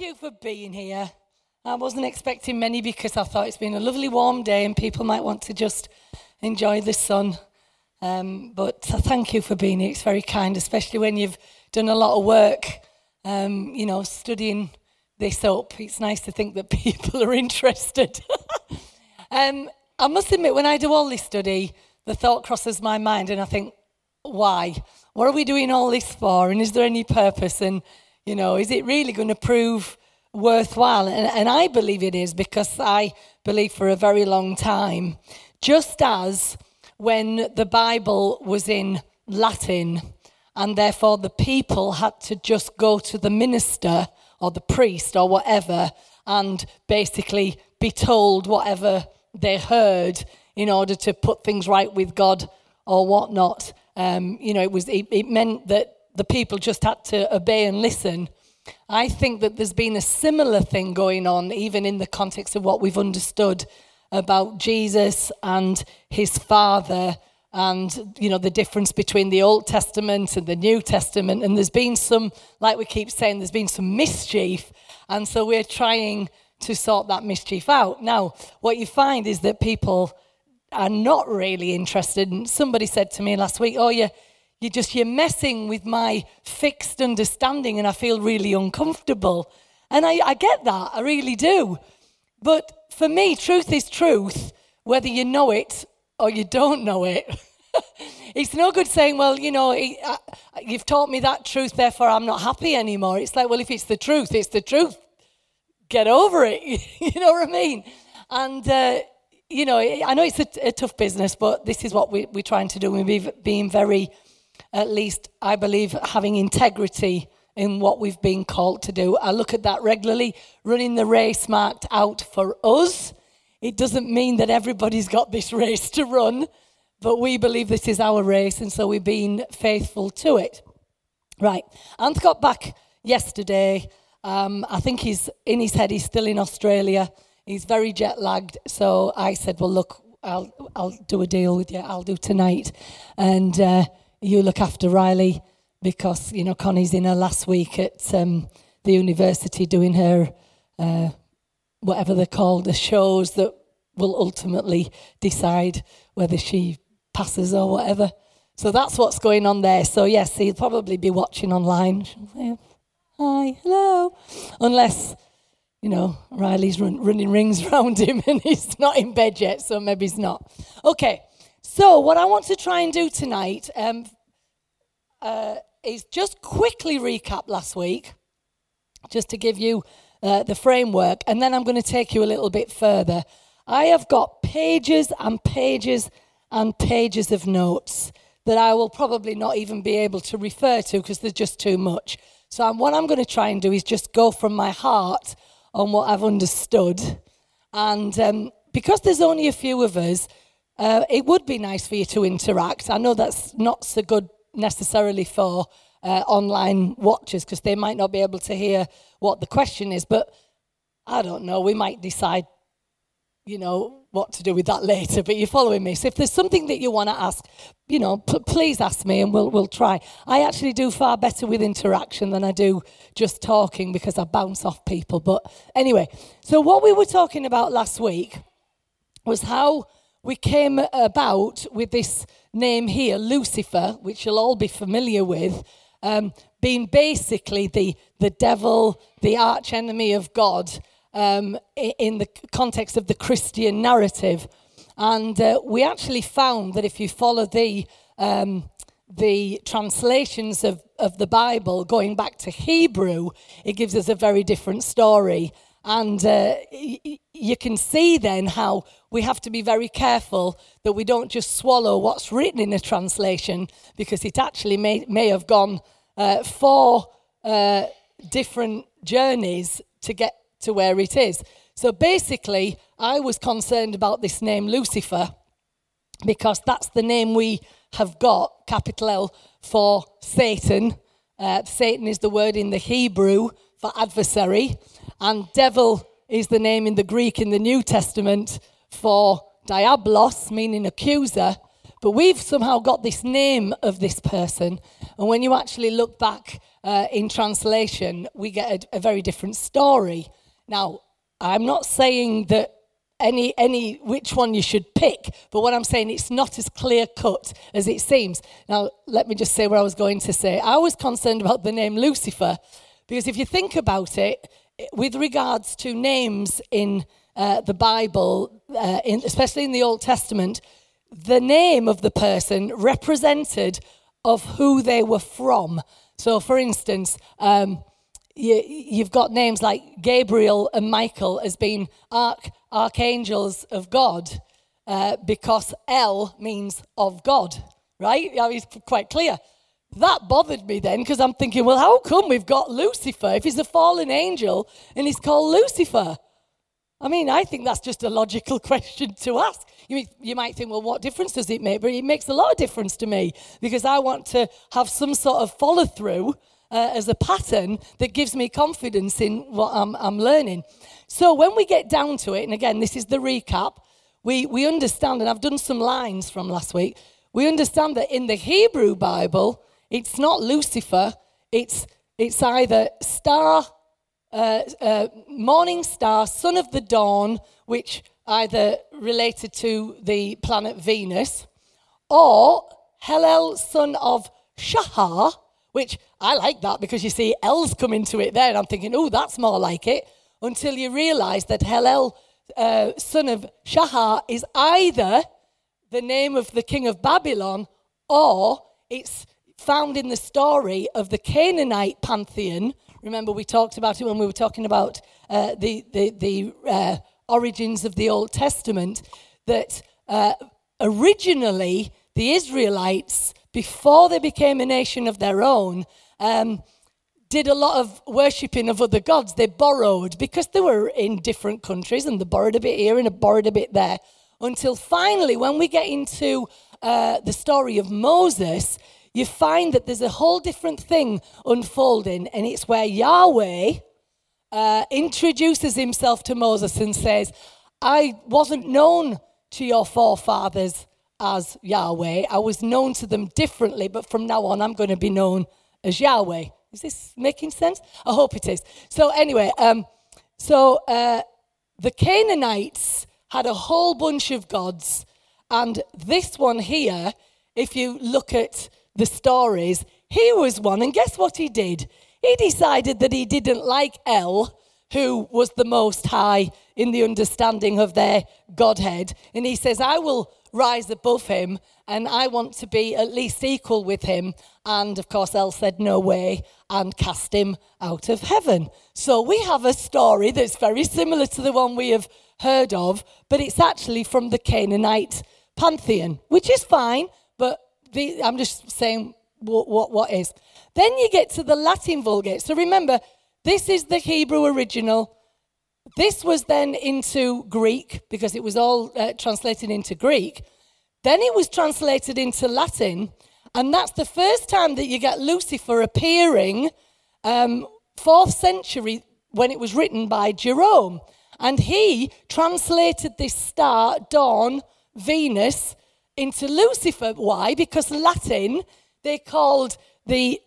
You for being here. I wasn't expecting many because I thought it's been a lovely warm day and people might want to just enjoy the sun. Um, but thank you for being here. It's very kind, especially when you've done a lot of work, um, you know, studying this up. It's nice to think that people are interested. um, I must admit, when I do all this study, the thought crosses my mind and I think, why? What are we doing all this for? And is there any purpose? And you know, is it really going to prove worthwhile? And, and I believe it is because I believe for a very long time, just as when the Bible was in Latin, and therefore the people had to just go to the minister or the priest or whatever and basically be told whatever they heard in order to put things right with God or whatnot. Um, you know, it was it, it meant that the people just had to obey and listen. I think that there's been a similar thing going on, even in the context of what we've understood about Jesus and his Father, and you know the difference between the Old Testament and the New Testament. And there's been some, like we keep saying, there's been some mischief, and so we're trying to sort that mischief out. Now, what you find is that people are not really interested. And somebody said to me last week, "Oh, yeah." You just you're messing with my fixed understanding, and I feel really uncomfortable. And I, I get that, I really do. But for me, truth is truth, whether you know it or you don't know it. it's no good saying, well, you know, you've taught me that truth, therefore I'm not happy anymore. It's like, well, if it's the truth, it's the truth. Get over it. you know what I mean? And, uh, you know, I know it's a, a, tough business, but this is what we, are trying to do. We're being very at least I believe having integrity in what we've been called to do. I look at that regularly, running the race marked out for us. It doesn't mean that everybody's got this race to run, but we believe this is our race, and so we've been faithful to it. Right. Ant got back yesterday. Um, I think he's in his head, he's still in Australia. He's very jet lagged. So I said, Well, look, I'll, I'll do a deal with you. I'll do tonight. And uh, you look after Riley because you know Connie's in her last week at um, the university doing her uh, whatever they're called, the shows that will ultimately decide whether she passes or whatever. So that's what's going on there. So yes, he'll probably be watching online. Hi, hello, unless you know Riley's run, running rings around him and he's not in bed yet, so maybe he's not. Okay. So, what I want to try and do tonight um, uh, is just quickly recap last week, just to give you uh, the framework, and then I'm going to take you a little bit further. I have got pages and pages and pages of notes that I will probably not even be able to refer to because there's just too much. So, I'm, what I'm going to try and do is just go from my heart on what I've understood. And um, because there's only a few of us, uh, it would be nice for you to interact. I know that's not so good necessarily for uh, online watchers because they might not be able to hear what the question is, but I don't know. We might decide, you know, what to do with that later. But you're following me. So if there's something that you want to ask, you know, p- please ask me and we'll we'll try. I actually do far better with interaction than I do just talking because I bounce off people. But anyway, so what we were talking about last week was how we came about with this name here, Lucifer, which you'll all be familiar with, um, being basically the, the devil, the arch enemy of God um, in the context of the Christian narrative. And uh, we actually found that if you follow the, um, the translations of, of the Bible going back to Hebrew, it gives us a very different story. And uh, you can see then how we have to be very careful that we don't just swallow what's written in a translation because it actually may, may have gone uh, four uh, different journeys to get to where it is. So basically, I was concerned about this name Lucifer because that's the name we have got, capital L, for Satan. Uh, Satan is the word in the Hebrew for adversary, and devil is the name in the Greek in the New Testament for diablos, meaning accuser. But we've somehow got this name of this person, and when you actually look back uh, in translation, we get a, a very different story. Now, I'm not saying that any any which one you should pick, but what I'm saying it's not as clear cut as it seems. Now, let me just say what I was going to say. I was concerned about the name Lucifer because if you think about it, with regards to names in uh, the Bible, uh, in, especially in the Old Testament, the name of the person represented of who they were from. So, for instance, um, you, have got names like Gabriel and Michael as being arch, archangels of God uh, because El means of God, right? Mean, it's quite clear. That bothered me then because I'm thinking, well, how come we've got Lucifer if he's a fallen angel and he's called Lucifer? I mean, I think that's just a logical question to ask. You, you might think, well, what difference does it make? But it makes a lot of difference to me because I want to have some sort of follow through uh, as a pattern that gives me confidence in what I'm, I'm learning. So when we get down to it, and again, this is the recap, we, we understand, and I've done some lines from last week, we understand that in the Hebrew Bible, it's not Lucifer, it's, it's either star, uh, uh, morning star, son of the dawn, which either related to the planet Venus, or Hellel, son of Shahar, which I like that because you see L's come into it there, and I'm thinking, oh, that's more like it. Until you realize that Hellel, uh, son of Shahar, is either the name of the king of Babylon or it's found in the story of the Canaanite pantheon. Remember, we talked about it when we were talking about uh, the, the, the uh, origins of the Old Testament, that uh, originally the Israelites before they became a nation of their own, um, did a lot of worshipping of other gods. They borrowed because they were in different countries and they borrowed a bit here and they borrowed a bit there. Until finally, when we get into uh, the story of Moses, you find that there's a whole different thing unfolding, and it's where Yahweh uh, introduces himself to Moses and says, I wasn't known to your forefathers as Yahweh. I was known to them differently, but from now on, I'm going to be known as Yahweh. Is this making sense? I hope it is. So, anyway, um, so uh, the Canaanites had a whole bunch of gods, and this one here, if you look at the stories, he was one, and guess what he did? He decided that he didn't like El, who was the most high in the understanding of their Godhead, and he says, I will rise above him and I want to be at least equal with him. And of course, El said, No way, and cast him out of heaven. So we have a story that's very similar to the one we have heard of, but it's actually from the Canaanite pantheon, which is fine, the, I'm just saying what, what, what is. Then you get to the Latin Vulgate. So remember, this is the Hebrew original. This was then into Greek because it was all uh, translated into Greek. Then it was translated into Latin, and that's the first time that you get Lucifer appearing, um, fourth century when it was written by Jerome. And he translated this star, dawn, Venus, into Lucifer. Why? Because Latin, they called the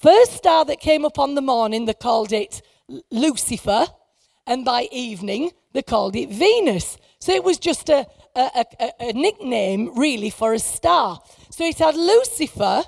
first star that came up on the morning, they called it Lucifer and by evening they called it Venus. So it was just a, a, a, a nickname, really, for a star. So it had Lucifer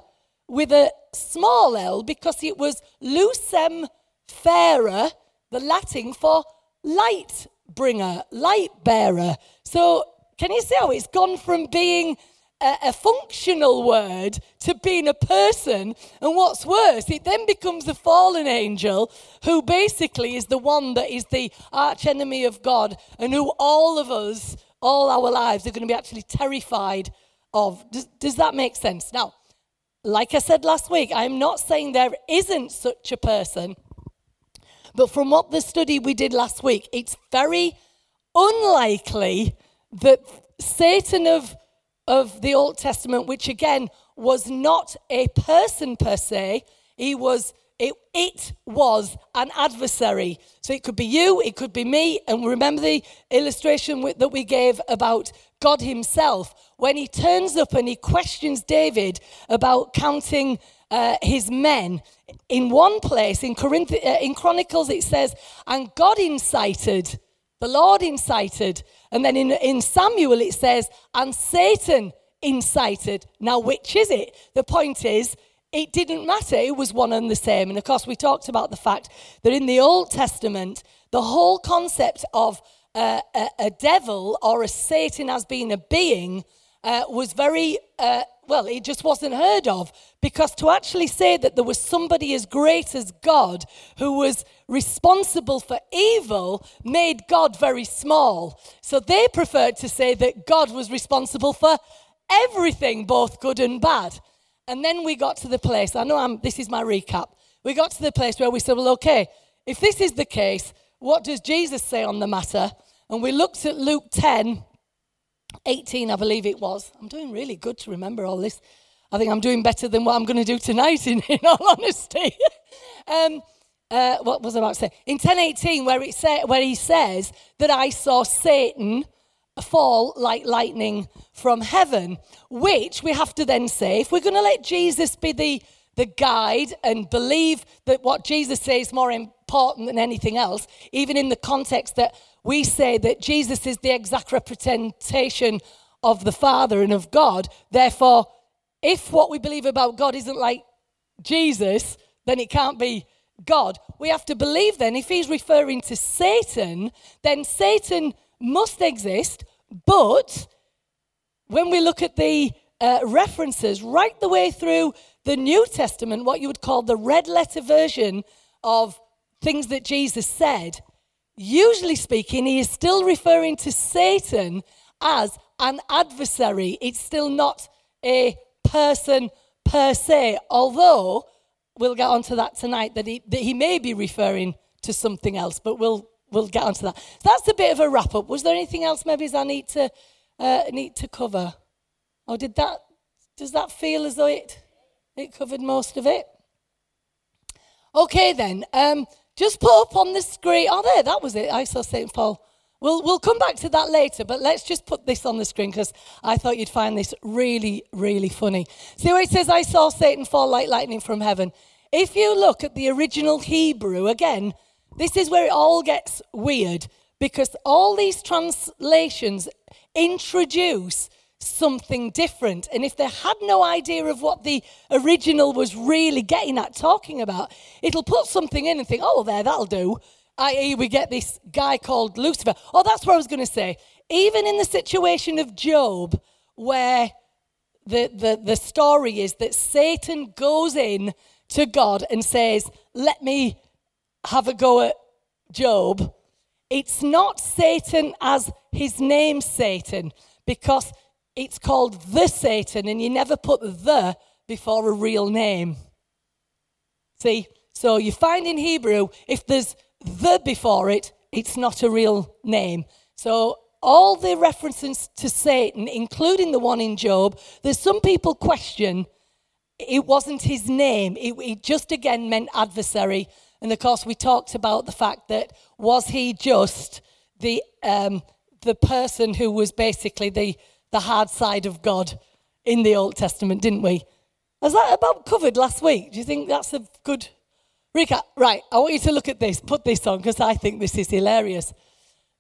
with a small l because it was lucem fera, the Latin for light bringer, light bearer. So can you see how it's gone from being a, a, functional word to being a person. And what's worse, it then becomes a fallen angel who basically is the one that is the arch enemy of God and who all of us, all our lives, are going to be actually terrified of. Does, does that make sense? Now, like I said last week, I'm not saying there isn't such a person. But from what the study we did last week, it's very unlikely that Satan of, of the Old Testament, which again was not a person per se, he was it, it was an adversary. So it could be you, it could be me. And remember the illustration that we gave about God Himself when He turns up and He questions David about counting uh, his men. In one place, in, Corinth- uh, in Chronicles, it says, and God incited, the Lord incited. And then in, in Samuel, it says, and Satan incited. Now, which is it? The point is, it didn't matter. It was one and the same. And of course, we talked about the fact that in the Old Testament, the whole concept of uh, a, a, devil or a Satan as being a being uh, was very, uh, well, it just wasn't heard of. Because to actually say that there was somebody as great as God who was responsible for evil made God very small. So they preferred to say that God was responsible for everything, both good and bad. And then we got to the place, I know I'm, this is my recap. We got to the place where we said, well, okay, if this is the case, what does Jesus say on the matter? And we looked at Luke 10, 18, I believe it was. I'm doing really good to remember all this. I think I'm doing better than what I'm going to do tonight, in, in all honesty. um, uh, what was I about to say? In 1018, where, it say, where he says that I saw Satan fall like lightning from heaven, which we have to then say, if we're going to let Jesus be the, the guide and believe that what Jesus says is more important than anything else, even in the context that we say that Jesus is the exact representation of the Father and of God, therefore, if what we believe about God isn't like Jesus, then it can't be God. We have to believe then, if he's referring to Satan, then Satan must exist, but when we look at the uh, references right the way through the New Testament, what you would call the red letter version of things that Jesus said, usually speaking, he is still referring to Satan as an adversary. It's still not a person per se, although we'll get onto that tonight, that he, that he may be referring to something else, but we'll we'll get onto that. So that's a bit of a wrap up. Was there anything else maybe I need to uh, need to cover, or did that? Does that feel as though it it covered most of it? Okay then. Um, just put up on the screen. Oh, there, that was it. I saw St. Paul. We'll, we'll come back to that later, but let's just put this on the screen because I thought you'd find this really, really funny. See where it says, I saw Satan fall like lightning from heaven. If you look at the original Hebrew, again, this is where it all gets weird because all these translations introduce something different. And if they had no idea of what the original was really getting at, talking about, it'll put something in and think, oh, there, that'll do. I.e., we get this guy called Lucifer. Oh, that's what I was going to say. Even in the situation of Job, where the, the, the story is that Satan goes in to God and says, Let me have a go at Job, it's not Satan as his name, Satan, because it's called the Satan, and you never put the before a real name. See? So you find in Hebrew, if there's the before it, it's not a real name. So all the references to Satan, including the one in Job, there's some people question it wasn't his name. It, it just again meant adversary. And of course, we talked about the fact that was he just the um, the person who was basically the the hard side of God in the Old Testament, didn't we? Was that about covered last week? Do you think that's a good recap? Right, I want you to look at this. Put this on because I think this is hilarious.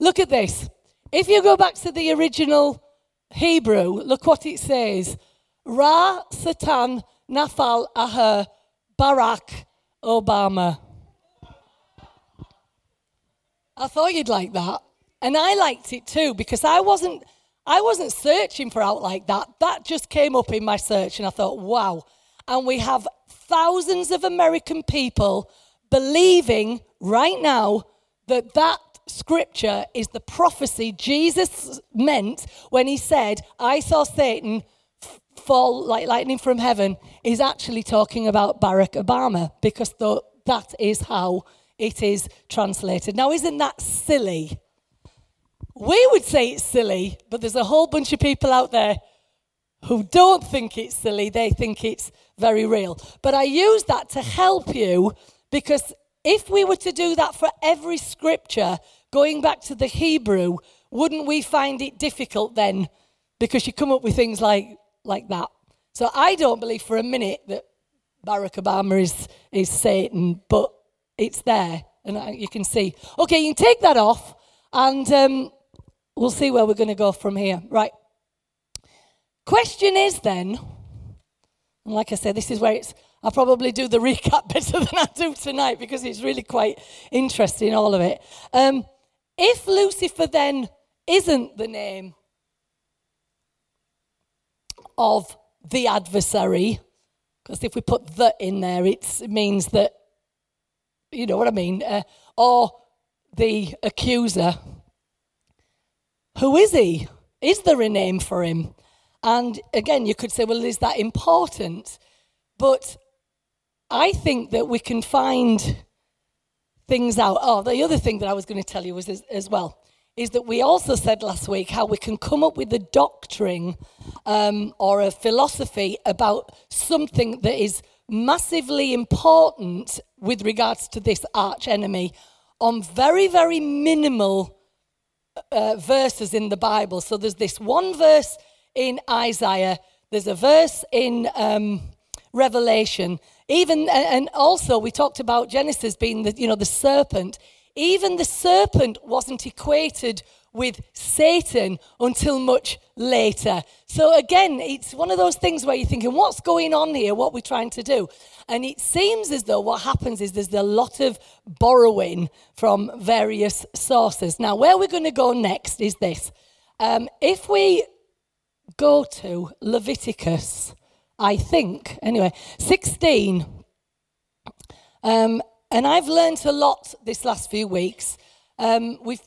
Look at this. If you go back to the original Hebrew, look what it says: Ra Satan Nafal Aha Barack Obama. I thought you'd like that. And I liked it too because I wasn't I wasn't searching for out like that. That just came up in my search and I thought, wow. And we have thousands of American people believing right now that that scripture is the prophecy Jesus meant when he said, I saw Satan fall like lightning from heaven, is actually talking about Barack Obama because that is how it is translated. Now, isn't that silly? We would say it's silly, but there's a whole bunch of people out there who don't think it's silly. They think it's very real. But I use that to help you because if we were to do that for every scripture, going back to the Hebrew, wouldn't we find it difficult then? Because you come up with things like, like that. So I don't believe for a minute that Barack Obama is, is Satan, but it's there. And you can see. Okay, you can take that off, and um, we'll see where we're going to go from here. Right. Question is then, and like I said, this is where it's, I'll probably do the recap better than I do tonight because it's really quite interesting, all of it. Um, if Lucifer then isn't the name of the adversary, because if we put the in there, it means that, you know what I mean, uh, or the accuser, who is he? Is there a name for him? And again, you could say, well, is that important? But I think that we can find things out. Oh, the other thing that I was going to tell you was as, as well is that we also said last week how we can come up with a doctrine um, or a philosophy about something that is massively important with regards to this arch enemy on very, very minimal uh, verses in the Bible. So there's this one verse in Isaiah, there's a verse in um, Revelation, even and also we talked about Genesis being the you know the serpent. Even the serpent wasn't equated with Satan until much later. So again, it's one of those things where you're thinking, what's going on here? What we're trying to do? And it seems as though what happens is there's a lot of borrowing from various sources. Now, where we're going to go next is this. Um, if we go to Leviticus, I think, anyway, 16. Um, and I've learned a lot this last few weeks. Um, we've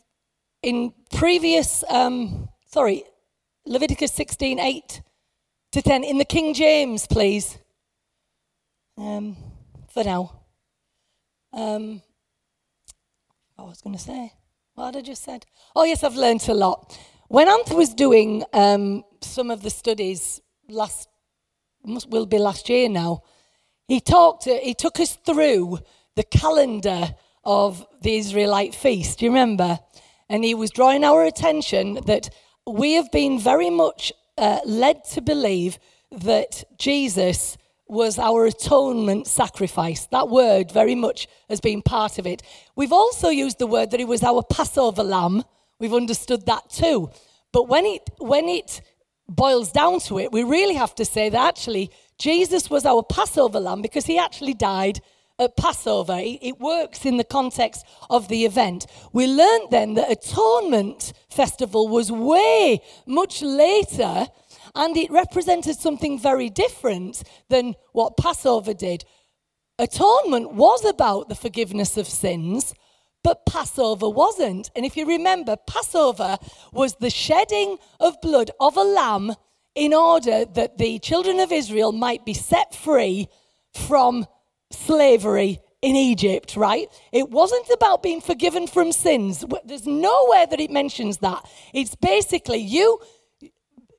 in previous, um, sorry, Leviticus 16, 8 to 10, in the King James, please, um, for now. Um, I was going to say, what I just said. Oh, yes, I've learned a lot. When Anth was doing um, some of the studies last, must, will be last year now, he talked, he took us through the calendar of the Israelite feast. Do you remember? And he was drawing our attention that we have been very much uh, led to believe that Jesus was our atonement sacrifice. That word very much has been part of it. We've also used the word that he was our Passover lamb. We've understood that too. But when it when it boils down to it, we really have to say that actually Jesus was our Passover lamb because he actually died at Passover. It works in the context of the event. We learned then that Atonement Festival was way much later and it represented something very different than what Passover did. Atonement was about the forgiveness of sins, but Passover wasn't. And if you remember, Passover was the shedding of blood of a lamb in order that the children of Israel might be set free from slavery in Egypt, right? It wasn't about being forgiven from sins. There's nowhere that it mentions that. It's basically you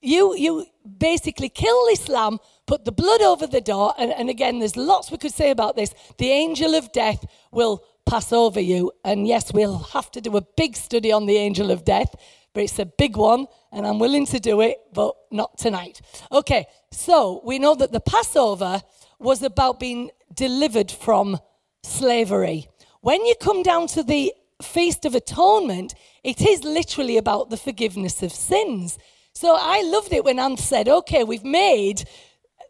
you you basically kill this lamb, put the blood over the door, and, and again, there's lots we could say about this. The angel of death will pass over you. And yes, we'll have to do a big study on the angel of death, but it's a big one, and I'm willing to do it, but not tonight. Okay, so we know that the Passover was about being delivered from slavery. When you come down to the Feast of Atonement, it is literally about the forgiveness of sins. So I loved it when Anne said, okay, we've made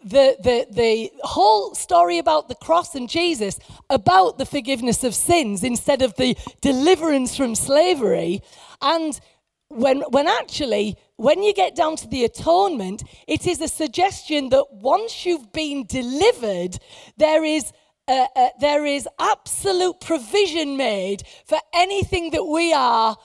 the, the, the whole story about the cross and Jesus about the forgiveness of sins instead of the deliverance from slavery. And when, when actually, when you get down to the atonement, it is a suggestion that once you've been delivered, there is uh, uh, there is absolute provision made for anything that we are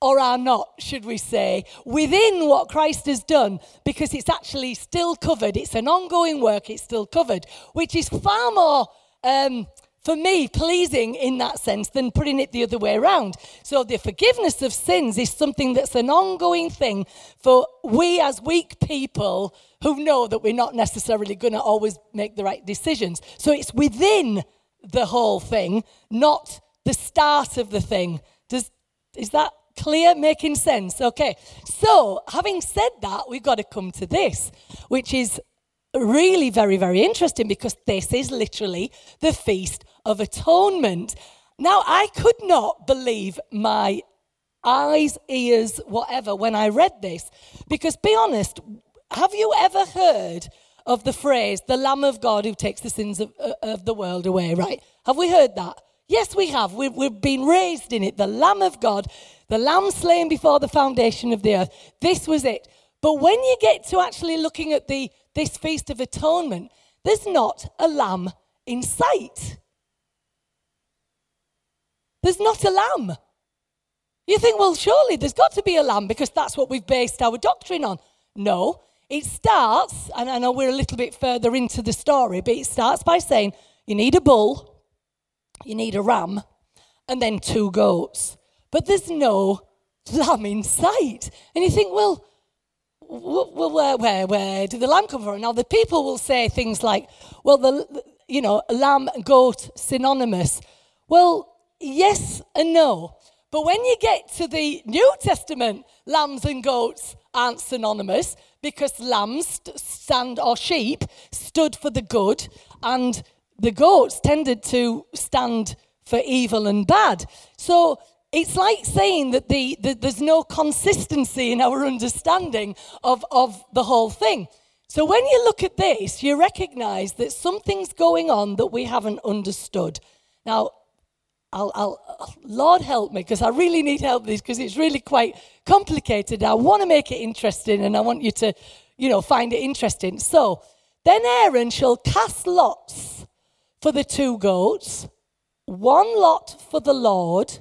or are not, should we say, within what Christ has done, because it's actually still covered. It's an ongoing work, it's still covered, which is far more. Um, for me, pleasing in that sense than putting it the other way around. So the forgiveness of sins is something that's an ongoing thing for we as weak people who know that we're not necessarily going to always make the right decisions. So it's within the whole thing, not the start of the thing. Does, is that clear? Making sense? Okay. So, having said that, we've got to come to this, which is really very, very interesting because this is literally the Feast of Atonement. Now, I could not believe my eyes, ears, whatever, when I read this. Because, be honest, have you ever heard of the phrase, the Lamb of God who takes the sins of, uh, of the world away, right? Have we heard that? Yes, we have. We've, we've been raised in it. The Lamb of God, the Lamb slain before the foundation of the earth. This was it. But when you get to actually looking at the, this Feast of Atonement, there's not a lamb in sight. There's not a lamb. You think, well, surely there's got to be a lamb because that's what we've based our doctrine on. No, it starts, and I know we're a little bit further into the story, but it starts by saying you need a bull, you need a ram, and then two goats. But there's no lamb in sight. And you think, well, well, where, where, where did the lamb come from? Now, the people will say things like, well, the, you know, lamb, goat, synonymous. Well, Yes and no. But when you get to the New Testament, lambs and goats aren't synonymous because lambs stand or sheep stood for the good and the goats tended to stand for evil and bad. So it's like saying that the, the, there's no consistency in our understanding of, of the whole thing. So when you look at this, you recognize that something's going on that we haven't understood. Now, I'll, I'll, Lord help me because I really need help with this because it's really quite complicated. I want to make it interesting and I want you to, you know, find it interesting. So then Aaron shall cast lots for the two goats, one lot for the Lord,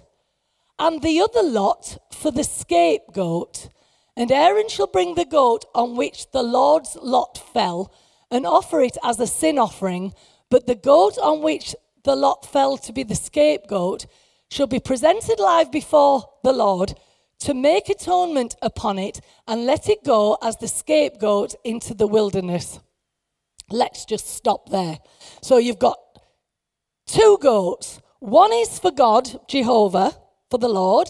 and the other lot for the scapegoat. And Aaron shall bring the goat on which the Lord's lot fell and offer it as a sin offering, but the goat on which the lot fell to be the scapegoat, shall be presented live before the Lord to make atonement upon it and let it go as the scapegoat into the wilderness. Let's just stop there. So you've got two goats. One is for God, Jehovah, for the Lord,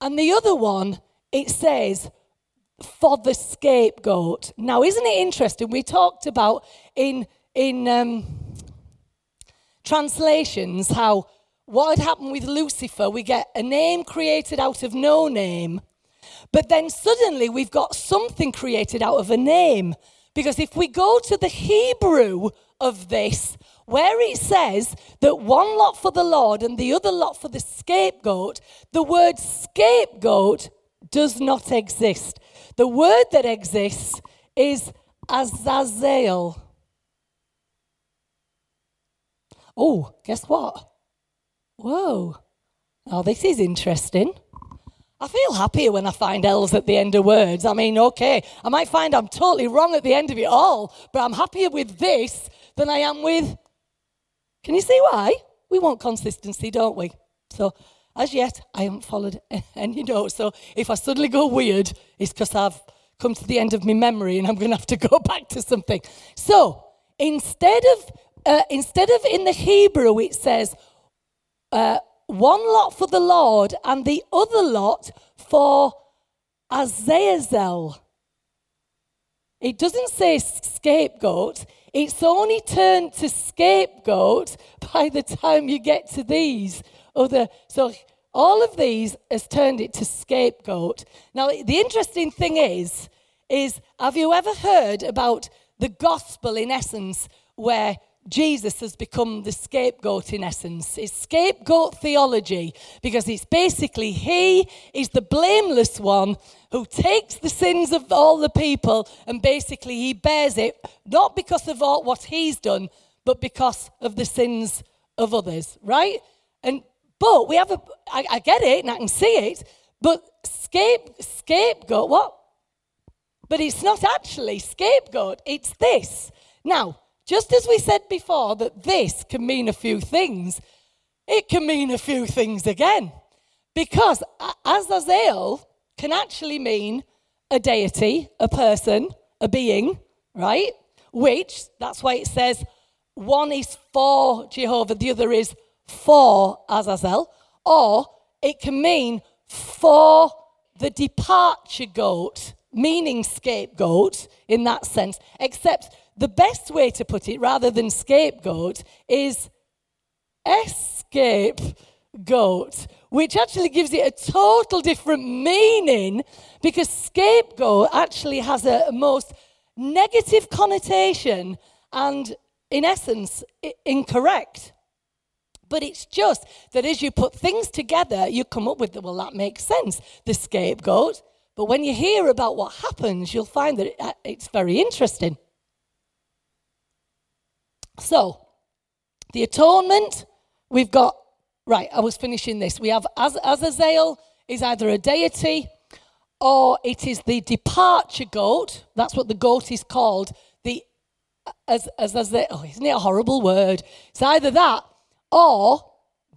and the other one, it says, for the scapegoat. Now, isn't it interesting? We talked about in in um, translations how what had happened with Lucifer, we get a name created out of no name, but then suddenly we've got something created out of a name. Because if we go to the Hebrew of this, where it says that one lot for the Lord and the other lot for the scapegoat, the word scapegoat does not exist. The word that exists is Azazel. Oh, guess what? Whoa. Now, this is interesting. I feel happier when I find L's at the end of words. I mean, okay, I might find I'm totally wrong at the end of it all, but I'm happier with this than I am with. Can you see why? We want consistency, don't we? So, as yet, I haven't followed any notes. So, if I suddenly go weird, it's because I've come to the end of my memory and I'm going to have to go back to something. So, instead of uh, instead of in the Hebrew, it says uh, one lot for the Lord and the other lot for Azazel. It doesn't say scapegoat. It's only turned to scapegoat by the time you get to these other. So all of these has turned it to scapegoat. Now the interesting thing is, is have you ever heard about the gospel in essence, where Jesus has become the scapegoat in essence. It's scapegoat theology because it's basically he is the blameless one who takes the sins of all the people and basically he bears it not because of all what he's done, but because of the sins of others, right? And but we have a I, I get it and I can see it, but scape scapegoat what? But it's not actually scapegoat, it's this. Now, just as we said before that this can mean a few things, it can mean a few things again. Because Azazel can actually mean a deity, a person, a being, right? Which, that's why it says one is for Jehovah, the other is for Azazel. Or it can mean for the departure goat, meaning scapegoat in that sense, except the best way to put it, rather than scapegoat, is escape goat, which actually gives it a total different meaning because scapegoat actually has a most negative connotation and, in essence, incorrect. But it's just that as you put things together, you come up with, well, that makes sense, the scapegoat. But when you hear about what happens, you'll find that uh, it's very interesting. So, the atonement, we've got, right, I was finishing this. We have Az- Azazel is either a deity or it is the departure goat. That's what the goat is called. The as as as the, oh, isn't it a horrible word? It's either that or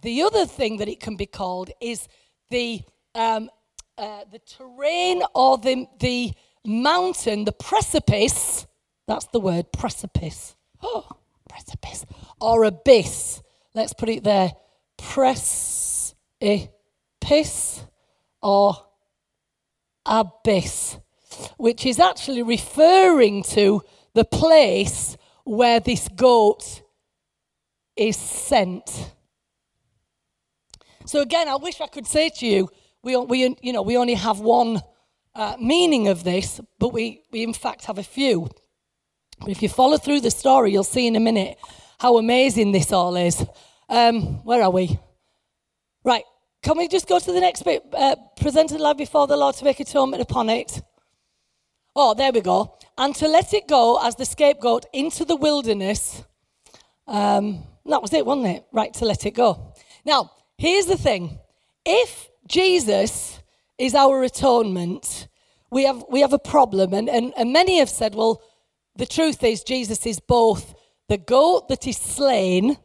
the other thing that it can be called is the, um, uh, the terrain or the, the mountain, the precipice. That's the word, precipice. Oh, precipice. Or abyss. Let's put it there. Precipice or abyss, which is actually referring to the place where this goat is sent. So again, I wish I could say to you, we, we, you know, we only have one uh, meaning of this, but we, we in fact have a few. But if you follow through the story, you'll see in a minute how amazing this all is. Um, where are we? Right, can we just go to the next bit? Uh, presented live before the Lord to make atonement upon it. Oh, there we go. And to let it go as the scapegoat into the wilderness. Um, that was it, wasn't it? Right to let it go. Now, here's the thing if Jesus is our atonement, we have, we have a problem. And, and, and many have said, well, the truth is, Jesus is both the goat that is slain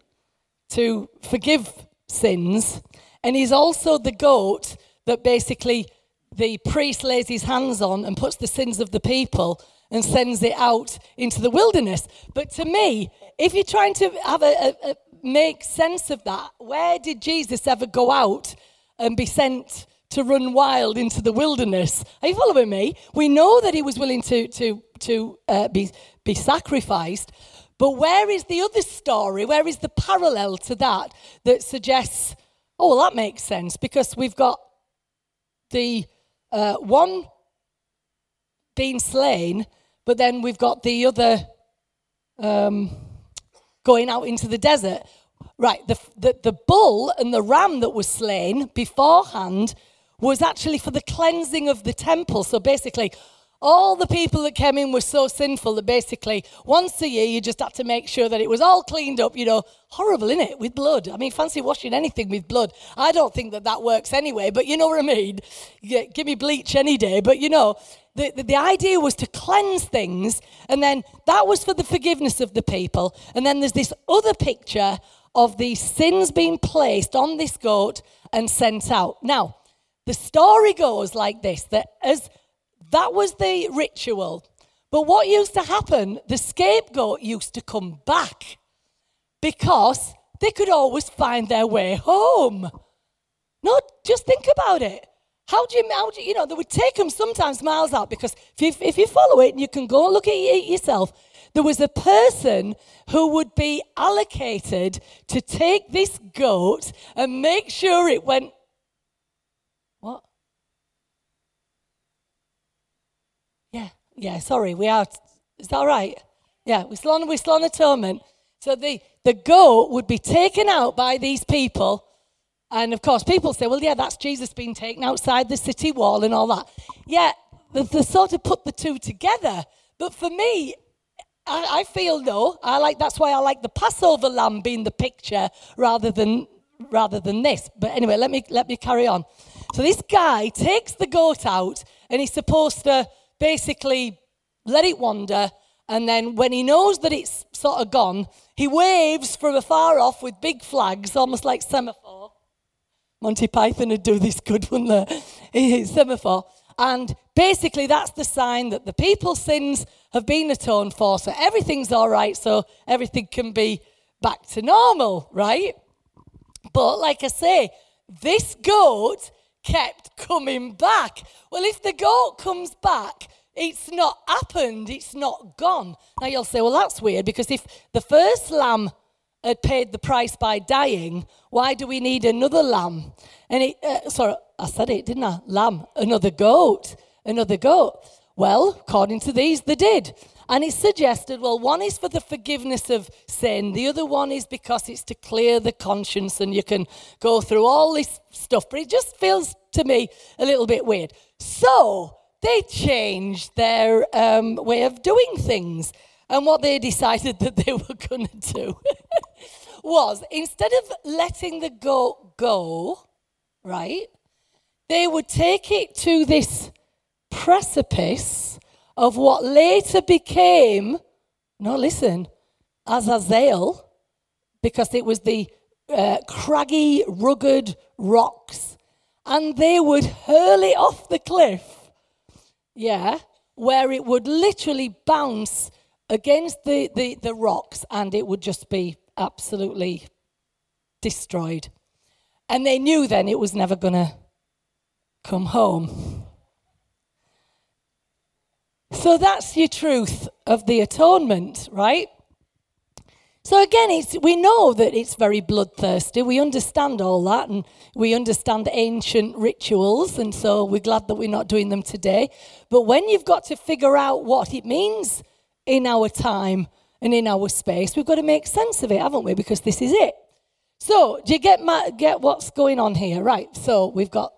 to forgive sins, and he's also the goat that basically the priest lays his hands on and puts the sins of the people and sends it out into the wilderness. But to me, if you're trying to have a, a, a make sense of that, where did Jesus ever go out and be sent to run wild into the wilderness? Are you following me? We know that he was willing to to to uh, be be sacrificed, but where is the other story? Where is the parallel to that that suggests? Oh, well, that makes sense because we've got the uh, one being slain but then we've got the other um, going out into the desert. Right, the, the, the bull and the ram that was slain beforehand was actually for the cleansing of the temple. So basically, all the people that came in were so sinful that basically once a year you just had to make sure that it was all cleaned up, you know, horrible, in it, with blood. I mean, fancy washing anything with blood. I don't think that that works anyway, but you know what I mean? Yeah, give me bleach any day, but you know, the, the, the, idea was to cleanse things, and then that was for the forgiveness of the people. And then there's this other picture of these sins being placed on this goat and sent out. Now, the story goes like this that as that was the ritual. But what used to happen, the scapegoat used to come back because they could always find their way home. No, just think about it. How do you, how do you, you know, they would take them sometimes miles out because if you, if you follow it and you can go and look at it yourself, there was a person who would be allocated to take this goat and make sure it went. What? Yeah, sorry, we are. Is that all right? Yeah, we're still on, we're still on atonement. So the, the goat would be taken out by these people and of course, people say, well, yeah, that's Jesus being taken outside the city wall and all that. Yeah, they, they sort of put the two together. But for me, I, I feel no. I like that's why I like the Passover lamb being the picture rather than rather than this. But anyway, let me let me carry on. So this guy takes the goat out and he's supposed to basically let it wander And then when he knows that it's sort of gone, he waves from afar off with big flags, almost like semaphore. Monty Python would do this good, wouldn't they? semaphore. And basically, that's the sign that the people's sins have been atoned for. So everything's all right. So everything can be back to normal, right? But like I say, this goat kept coming back. Well, if the goat comes back, it's not happened, it's not gone. Now you'll say, well, that's weird because if the first lamb had paid the price by dying, why do we need another lamb? And it, uh, sorry, I said it, didn't I? Lamb, another goat, another goat. Well, according to these, they did. And it suggested, well, one is for the forgiveness of sin, the other one is because it's to clear the conscience and you can go through all this stuff. But it just feels to me a little bit weird. So they changed their um, way of doing things. And what they decided that they were going to do was instead of letting the goat go, right, they would take it to this precipice of what later became, no, listen, Azazel, because it was the uh, craggy, rugged rocks, and they would hurl it off the cliff. Yeah, where it would literally bounce against the, the, the rocks and it would just be absolutely destroyed. And they knew then it was never going to come home. So that's your truth of the atonement, right? So again, we know that it's very bloodthirsty. We understand all that, and we understand ancient rituals, and so we're glad that we're not doing them today. But when you've got to figure out what it means in our time and in our space, we've got to make sense of it, haven't we? Because this is it. So, do you get my, get what's going on here? Right. So we've got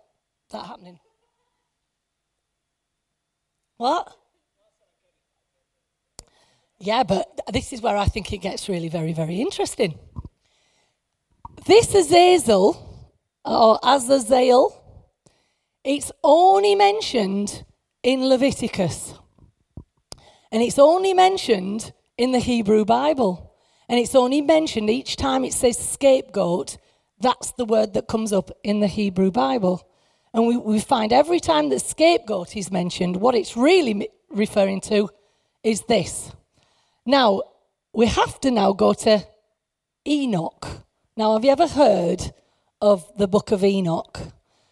that happening. What? Yeah, but this is where I think it gets really very, very interesting. This Azazel, or Azazel, it's only mentioned in Leviticus. And it's only mentioned in the Hebrew Bible. And it's only mentioned each time it says scapegoat, that's the word that comes up in the Hebrew Bible. And we, we find every time that scapegoat is mentioned, what it's really referring to is this now, we have to now go to Enoch. Now, have you ever heard of the book of Enoch?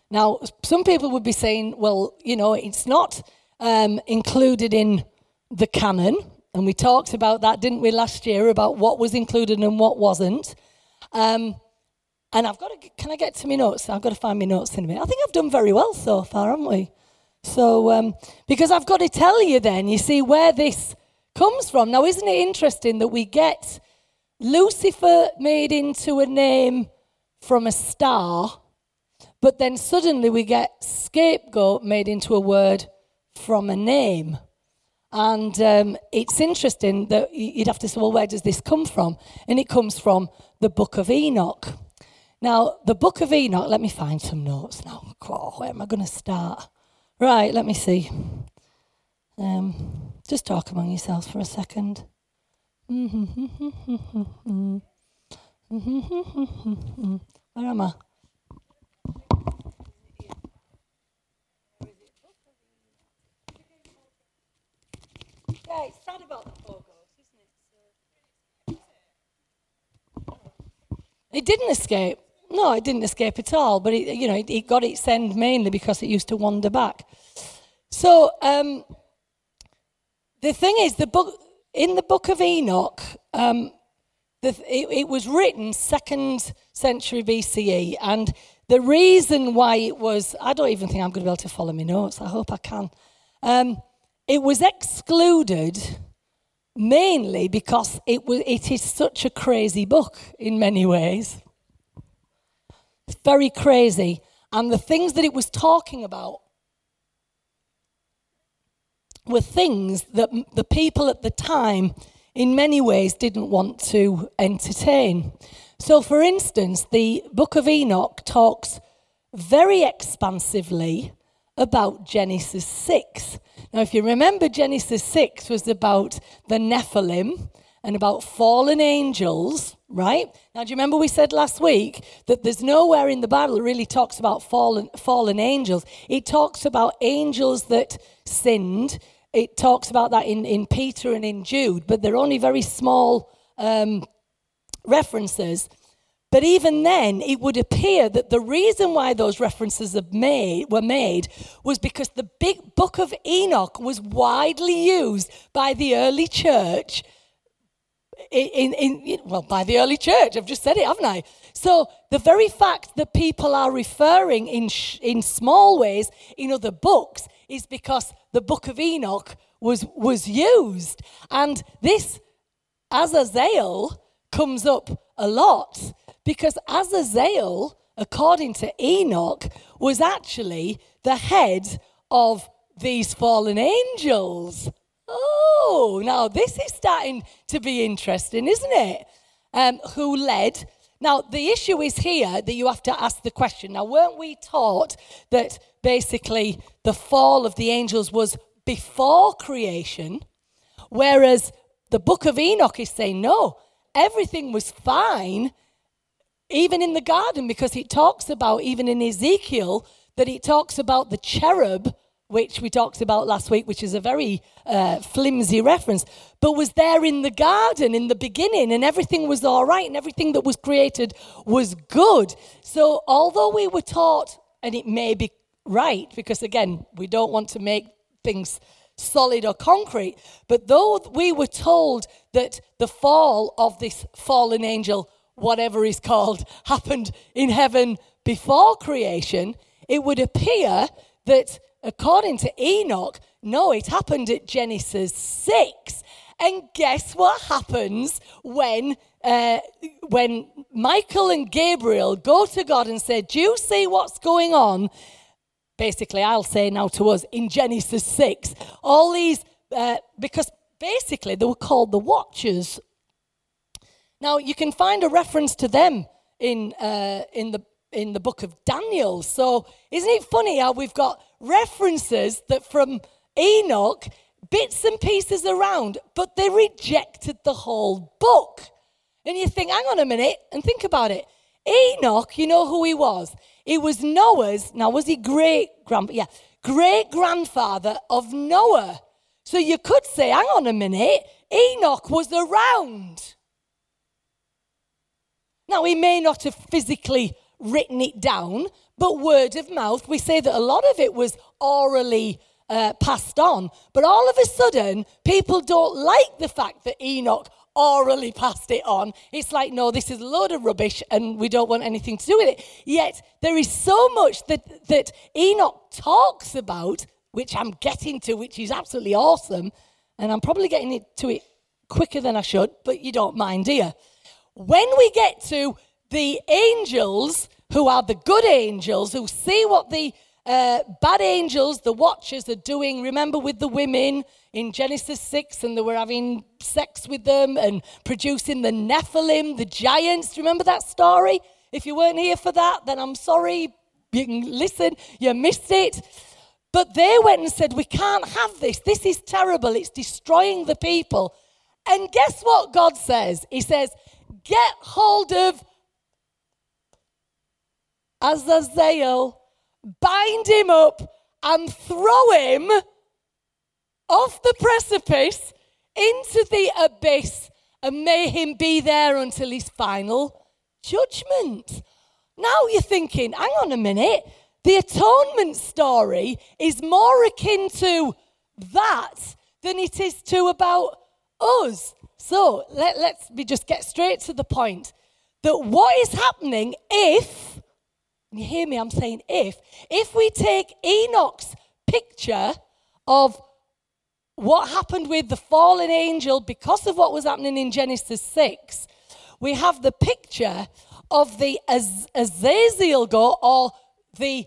Now, some people would be saying, well, you know, it's not um, included in the canon. And we talked about that, didn't we, last year, about what was included and what wasn't. Um, and I've got to, can I get to my notes? I've got to find my notes in a minute. I think I've done very well so far, haven't we? So, um, because I've got to tell you then, you see, where this comes from. Now, isn't it interesting that we get Lucifer made into a name from a star, but then suddenly we get scapegoat made into a word from a name? And um, it's interesting that you'd have to say, well, where does this come from? And it comes from the book of Enoch. Now, the book of Enoch, let me find some notes now. Oh, where am I going to start? Right, let me see. Um, just talk among yourselves for a second. Where am I? About the it? It didn't escape. No, it didn't escape at all. But it, you know, it, it got its end mainly because it used to wander back. So um, the thing is, the book in the book of Enoch, um, the, it, it, was written second century BCE, and the reason why it was, I don't even think I'm going to be able to follow my notes. I hope I can. Um, it was excluded mainly because it was it is such a crazy book in many ways. It's very crazy, and the things that it was talking about were things that the people at the time, in many ways, didn't want to entertain. So, for instance, the book of Enoch talks very expansively about Genesis 6. Now, if you remember, Genesis 6 was about the Nephilim and about fallen angels, right? Now, do you remember we said last week that there's nowhere in the Bible that really talks about fallen, fallen angels? It talks about angels that sinned. It talks about that in, in Peter and in Jude, but they're only very small um, references. But even then, it would appear that the reason why those references made, were made was because the big book of Enoch was widely used by the early church in, in, in, well, by the early church. I've just said it, haven't I? So the very fact that people are referring in, sh- in small ways in other books is because the book of Enoch was, was used. And this Azazel comes up a lot because Azazel, according to Enoch, was actually the head of these fallen angels. Oh, now this is starting to be interesting, isn't it? Um, who led? Now, the issue is here that you have to ask the question. Now, weren't we taught that basically the fall of the angels was before creation, whereas the book of Enoch is saying no, everything was fine, even in the garden, because it talks about, even in Ezekiel, that it talks about the cherub which we talked about last week, which is a very uh, flimsy reference, but was there in the garden in the beginning, and everything was all right, and everything that was created was good. So, although we were taught, and it may be right, because again, we don't want to make things solid or concrete, but though we were told that the fall of this fallen angel, whatever is called, happened in heaven before creation, it would appear that according to Enoch, no, it happened at Genesis 6. And guess what happens when, uh, when Michael and Gabriel go to God and say, Do you see what's going on? Basically, I'll say now to us in Genesis 6, all these, uh, because basically they were called the Watchers. Now, you can find a reference to them in, uh, in, the, in the book of Daniel. So, isn't it funny how we've got references that from Enoch, bits and pieces around, but they rejected the whole book. And you think, hang on a minute and think about it. Enoch, you know who he was? He was Noah's, now was he great grand yeah, great grandfather of Noah. So you could say, hang on a minute, Enoch was around. Now he may not have physically written it down, but word of mouth. We say that a lot of it was orally uh, passed on, but all of a sudden, people don't like the fact that Enoch orally passed it on. It's like, no, this is a load of rubbish and we don't want anything to do with it. Yet, there is so much that, that Enoch talks about, which I'm getting to, which is absolutely awesome. And I'm probably getting to it quicker than I should, but you don't mind, you? When we get to the angels who are the good angels who see what the uh, bad angels, the watchers, are doing. Remember with the women in Genesis 6, and they were having sex with them and producing the Nephilim, the giants. Remember that story? If you weren't here for that, then I'm sorry. You can listen, you missed it. But they went and said, We can't have this. This is terrible. It's destroying the people. And guess what God says? He says, Get hold of Azazel, bind him up, and throw him off the precipice into the abyss, and may him be there until his final judgment. Now you're thinking, hang on a minute, the atonement story is more akin to that than it is to about us. So let, let's me just get straight to the point that what is happening if you hear me? I'm saying if. If we take Enoch's picture of what happened with the fallen angel because of what was happening in Genesis 6, we have the picture of the Az- Azazel goat or the,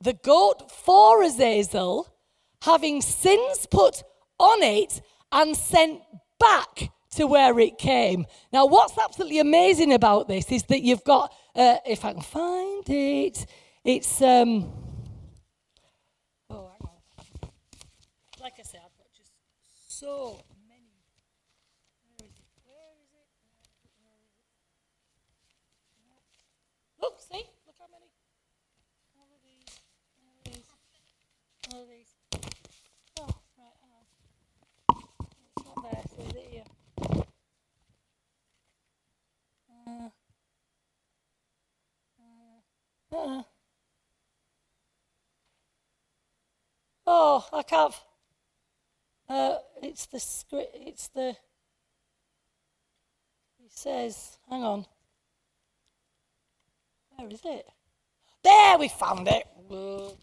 the goat for Azazel having sins put on it and sent back to where it came. Now, what's absolutely amazing about this is that you've got, uh, if I can find it, it's. Um, oh, hang on. Like I said, I've got just so uh. Oh, I can't. Uh, it's the script. It's the. He says, hang on. Where is it? There, we found it. Whoa.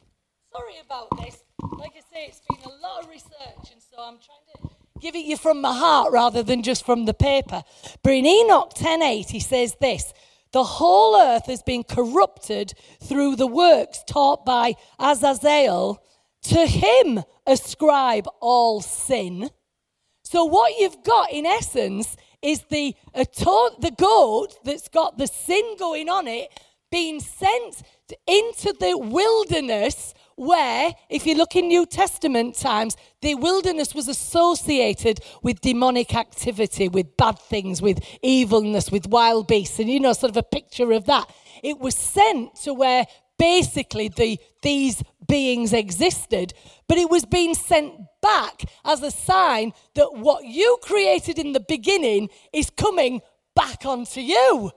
Sorry about this. Like I say, it's been a lot of research, and so I'm trying to give it you from my heart rather than just from the paper. But in Enoch 10:8, he says this: the whole earth has been corrupted through the works taught by Azazel. To him ascribe all sin. So what you've got in essence is the the goat that's got the sin going on it being sent into the wilderness where, if you look in New Testament times, the wilderness was associated with demonic activity, with bad things, with evilness, with wild beasts, and you know, sort of a picture of that. It was sent to where basically the, these beings existed, but it was being sent back as a sign that what you created in the beginning is coming back onto you.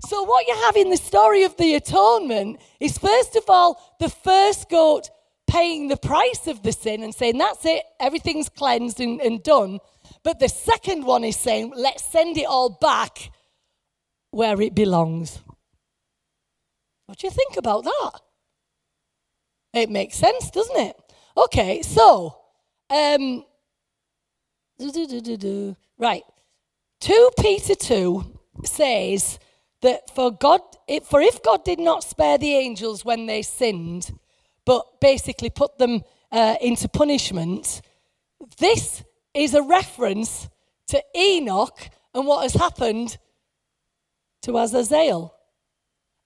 So, what you have in the story of the atonement is, first of all, the first goat paying the price of the sin and saying, That's it, everything's cleansed and, and done. But the second one is saying, Let's send it all back where it belongs. What do you think about that? It makes sense, doesn't it? Okay, so, um, right. 2 Peter 2 says that for God, for if God did not spare the angels when they sinned, but basically put them uh, into punishment, this is a reference to Enoch and what has happened to Azazel.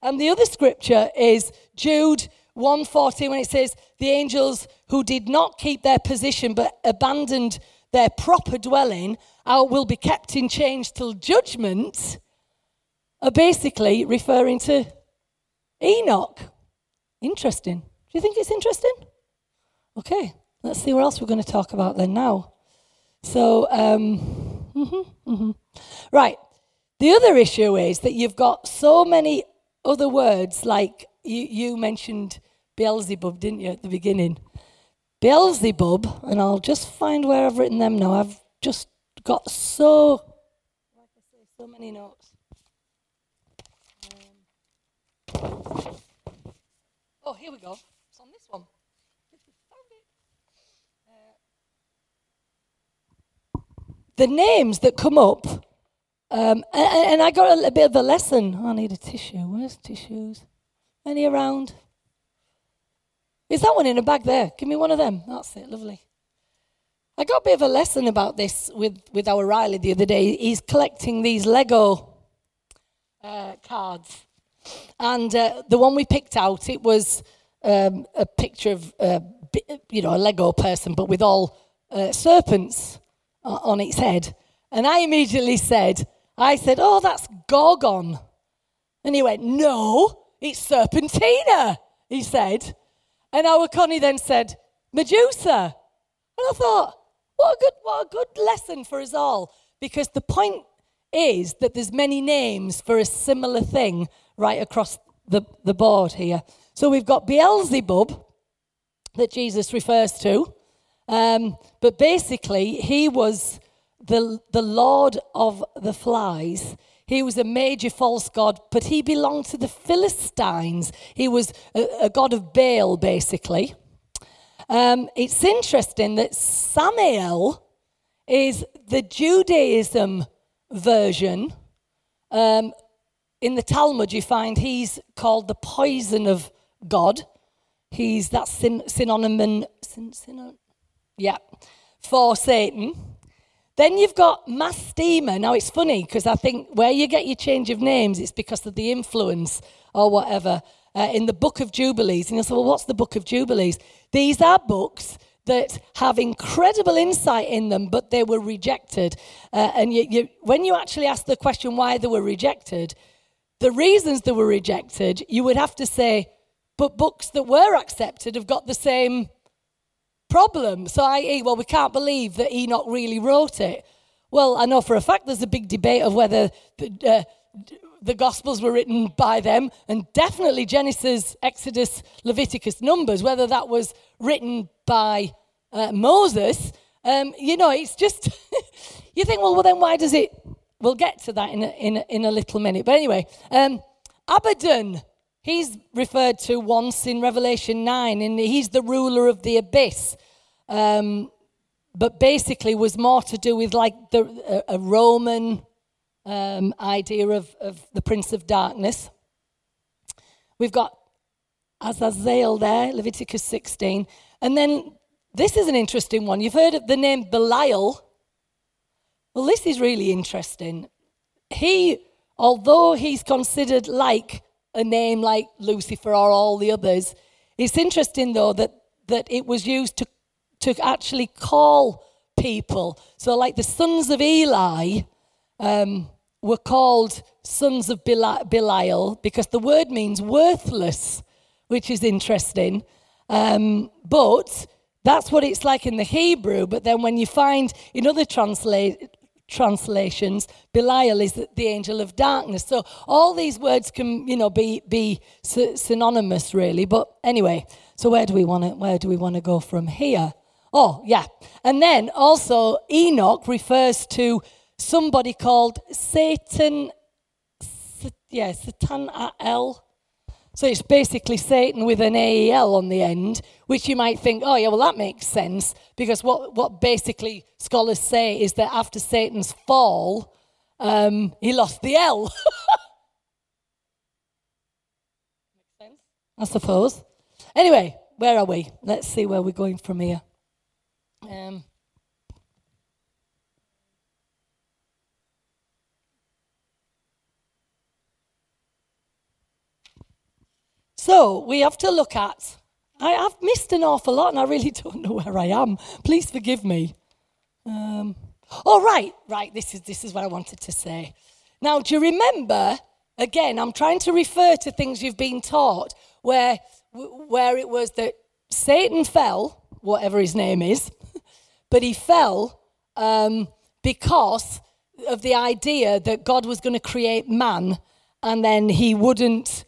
And the other scripture is Jude 140 when it says, The angels who did not keep their position but abandoned their proper dwelling will be kept in chains till judgment are basically referring to Enoch. Interesting. Do you think it's interesting? Okay, let's see what else we're going to talk about then now. So, um, mm-hmm, mm-hmm. right. The other issue is that you've got so many other words, like you, you mentioned Beelzebub, didn't you, at the beginning? Beelzebub, and I'll just find where I've written them now. I've just got so, like I say, so many notes. Oh, here we go. It's on this one. Uh, the names that come up, um, and, and, I got a, bit of a lesson. I need a tissue. Where's tissues? Any around? Is that one in a bag there? Give me one of them. That's it. Lovely. I got a bit of a lesson about this with, with our Riley the other day. He's collecting these Lego uh, cards. And uh, the one we picked out, it was um, a picture of, uh, you know, a Lego person, but with all uh, serpents on its head. And I immediately said, I said, oh, that's Gorgon. And he went, no, it's Serpentina, he said. And our Connie then said, Medusa. And I thought, what a good, what a good lesson for us all. Because the point is that there's many names for a similar thing right across the, the board here. So we've got Beelzebub that Jesus refers to. Um, but basically, he was the, the Lord of the flies. He was a major false god, but he belonged to the Philistines. He was a, a god of Baal, basically. Um, it's interesting that Samael is the Judaism version um, in the Talmud, you find he's called the poison of God. He's that syn- synonym, syn- synonym, yeah, for Satan. Then you've got Mastema. Now it's funny because I think where you get your change of names, it's because of the influence or whatever uh, in the Book of Jubilees. And you'll say, well, what's the Book of Jubilees? These are books that have incredible insight in them, but they were rejected. Uh, and you, you, when you actually ask the question why they were rejected, the reasons they were rejected, you would have to say, but books that were accepted have got the same problem. So, i.e., well, we can't believe that Enoch really wrote it. Well, I know for a fact there's a big debate of whether uh, the Gospels were written by them, and definitely Genesis, Exodus, Leviticus, Numbers, whether that was written by uh, Moses. Um, you know, it's just, you think, well, well, then why does it? We'll get to that in a, in a, in a little minute. But anyway, um, Abaddon, he's referred to once in Revelation 9, and he's the ruler of the abyss. Um, but basically was more to do with like the, a, a Roman um, idea of, of the Prince of Darkness. We've got Azazel there, Leviticus 16. And then this is an interesting one. You've heard of the name Belial. Well, this is really interesting. He, although he's considered like a name like Lucifer or all the others, it's interesting though that, that it was used to, to actually call people. So, like the sons of Eli, um, were called sons of Belial because the word means worthless, which is interesting. Um, but that's what it's like in the Hebrew. But then when you find in other transla- translations, Belial is the angel of darkness. So all these words can, you know, be be synonymous, really. But anyway, so where do we want to where do we want to go from here? Oh, yeah. And then also Enoch refers to somebody called Satan, yeah, Satan L. So it's basically Satan with an AEL on the end, which you might think, oh, yeah, well, that makes sense. Because what, what basically scholars say is that after Satan's fall, um, he lost the L. Makes sense? I suppose. Anyway, where are we? Let's see where we're going from here. Um, So we have to look at. I, have missed an awful lot and I really don't know where I am. Please forgive me. Um, oh, right, right. This is, this is what I wanted to say. Now, do you remember? Again, I'm trying to refer to things you've been taught where, where it was that Satan fell, whatever his name is, but he fell um, because of the idea that God was going to create man and then he wouldn't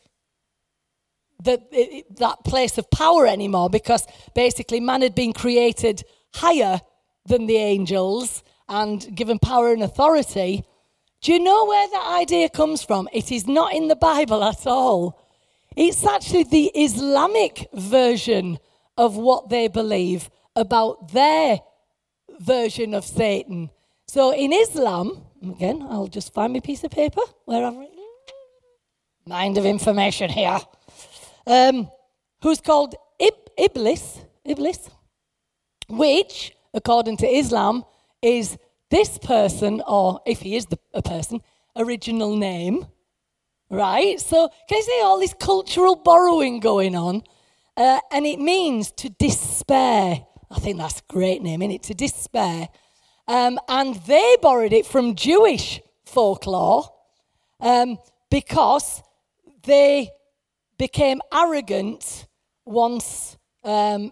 the, that place of power anymore because basically man had been created higher than the angels and given power and authority. Do you know where that idea comes from? It is not in the Bible at all. It's actually the Islamic version of what they believe about their version of Satan. So in Islam, again, I'll just find my piece of paper where I've written. Mind of information here um, who's called Ib- Iblis, Iblis, which, according to Islam, is this person, or if he is the, a person, original name, right? So, can you see all this cultural borrowing going on? Uh, and it means to despair. I think that's a great name, isn't it? To despair. Um, and they borrowed it from Jewish folklore um, because they became arrogant once um,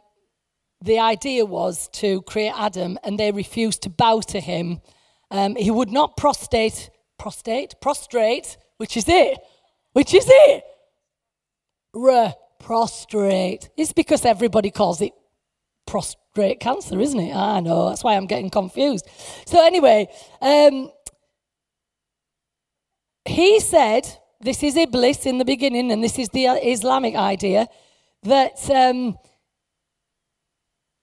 the idea was to create Adam and they refused to bow to him. Um, he would not prostrate, prostrate, prostrate, which is it, which is it, R, prostrate. It's because everybody calls it prostrate cancer, isn't it? I know, that's why I'm getting confused. So, anyway, um, he said, this is Iblis in the beginning, and this is the Islamic idea that um,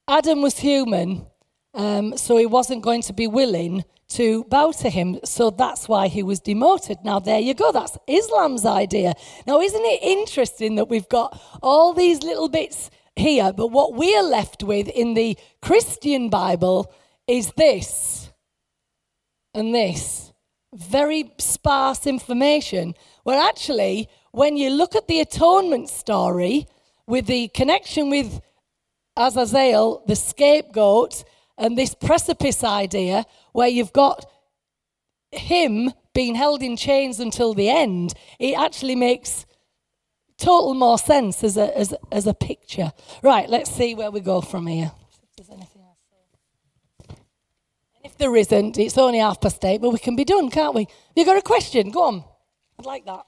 Adam was human, um, so he wasn't going to be willing to bow to him. So that's why he was demoted. Now, there you go. That's Islam's idea. Now, isn't it interesting that we've got all these little bits here, but what we're left with in the Christian Bible is this and this very sparse information where actually, when you look at the atonement story with the connection with Azazel, the scapegoat, and this precipice idea where you've got him being held in chains until the end, it actually makes total more sense as a, as, as a picture. Right, let's see where we go from here. If there's anything else. If there isn't, it's only half past eight, but we can be done, can't we? Have you got a question? Go on. I'd like that.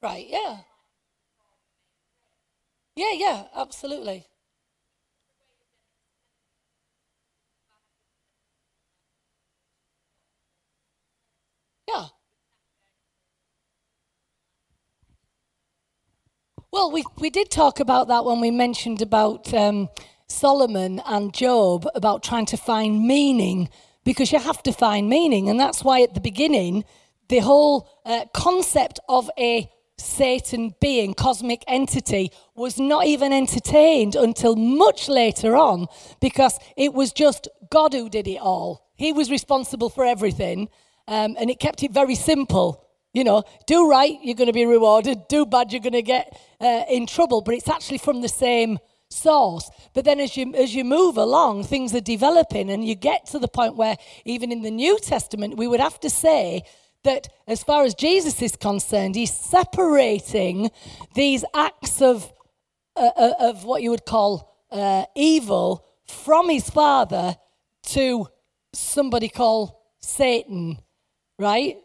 Right, yeah. Yeah, yeah, absolutely. Yeah. Well, we, we did talk about that when we mentioned about um, Solomon and Job, about trying to find meaning, because you have to find meaning. And that's why at the beginning, the whole uh, concept of a Satan being, cosmic entity, was not even entertained until much later on because it was just God who did it all. He was responsible for everything, um, and it kept it very simple. You know, do right, you're going to be rewarded. Do bad, you're going to get uh, in trouble. But it's actually from the same source. But then as you as you move along, things are developing, and you get to the point where even in the New Testament, we would have to say that as far as Jesus is concerned, he's separating these acts of, uh, uh, of what you would call uh, evil from his father to somebody called Satan, right?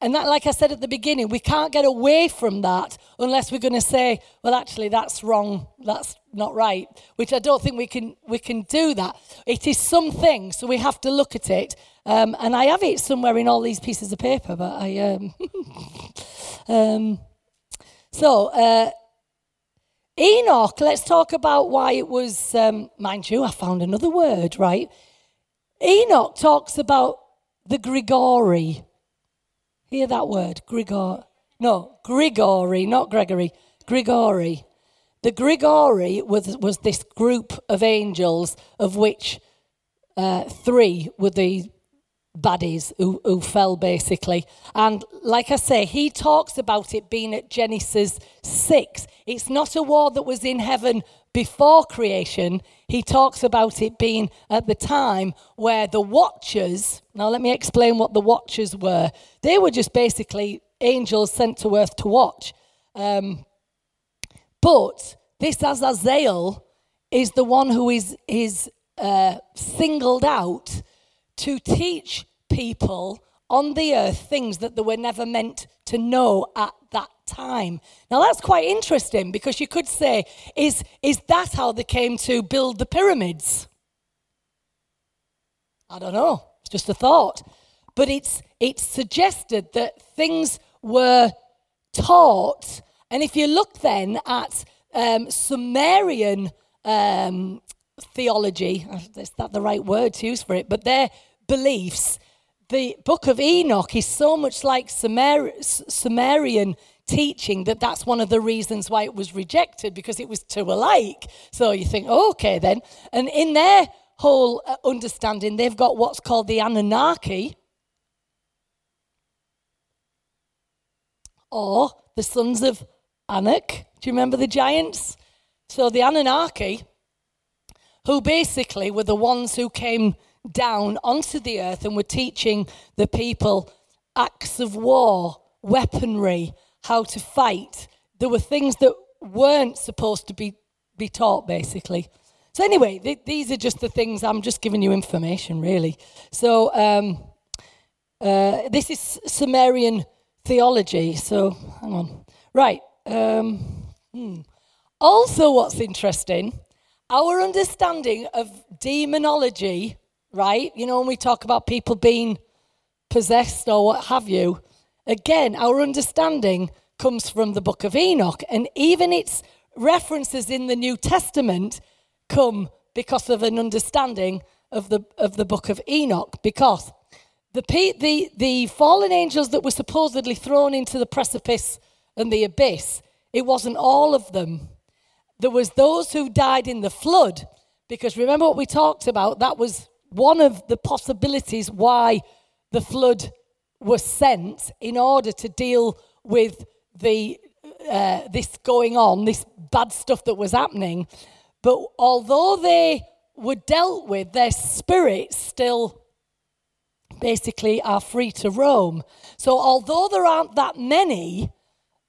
And that, like I said at the beginning, we can't get away from that unless we're going to say, well, actually, that's wrong, that's not right, which I don't think we can, we can do that. It is something, so we have to look at it. Um, and I have it somewhere in all these pieces of paper, but I. Um, um, so, uh, Enoch, let's talk about why it was, um, mind you, I found another word, right? Enoch talks about the Grigori Hear that word, Grigor. No, Grigori, not Gregory. Grigori. The Grigori was, was this group of angels, of which uh, three were the baddies who, who fell, basically. And like I say, he talks about it being at Genesis 6. It's not a war that was in heaven before creation, he talks about it being at the time where the watchers, now let me explain what the watchers were. They were just basically angels sent to earth to watch. Um, but this Azazel is the one who is, is uh, singled out to teach people on the earth things that they were never meant to know at time. Now that's quite interesting because you could say, is, is that how they came to build the pyramids? I don't know. It's just a thought. But it's it's suggested that things were taught. And if you look then at um, Sumerian um, theology, is that the right word to use for it? But their beliefs the book of Enoch is so much like Sumer- Sumerian teaching that that's one of the reasons why it was rejected because it was too alike. So you think, oh, okay, then. And in their whole uh, understanding, they've got what's called the Anunnaki or the sons of Anak. Do you remember the giants? So the Anunnaki, who basically were the ones who came down onto the earth and were teaching the people acts of war, weaponry, how to fight. There were things that weren't supposed to be, be taught, basically. So, anyway, th- these are just the things I'm just giving you information, really. So, um, uh, this is Sumerian theology. So, hang on. Right. Um, hmm. Also, what's interesting, our understanding of demonology right? You know, when we talk about people being possessed or what have you, again, our understanding comes from the book of Enoch. And even its references in the New Testament come because of an understanding of the, of the book of Enoch. Because the, the, the fallen angels that were supposedly thrown into the precipice and the abyss, it wasn't all of them. There was those who died in the flood, Because remember what we talked about? That was one of the possibilities why the flood was sent in order to deal with the uh, this going on, this bad stuff that was happening. But although they were dealt with, their spirits still basically are free to roam. So although there aren't that many,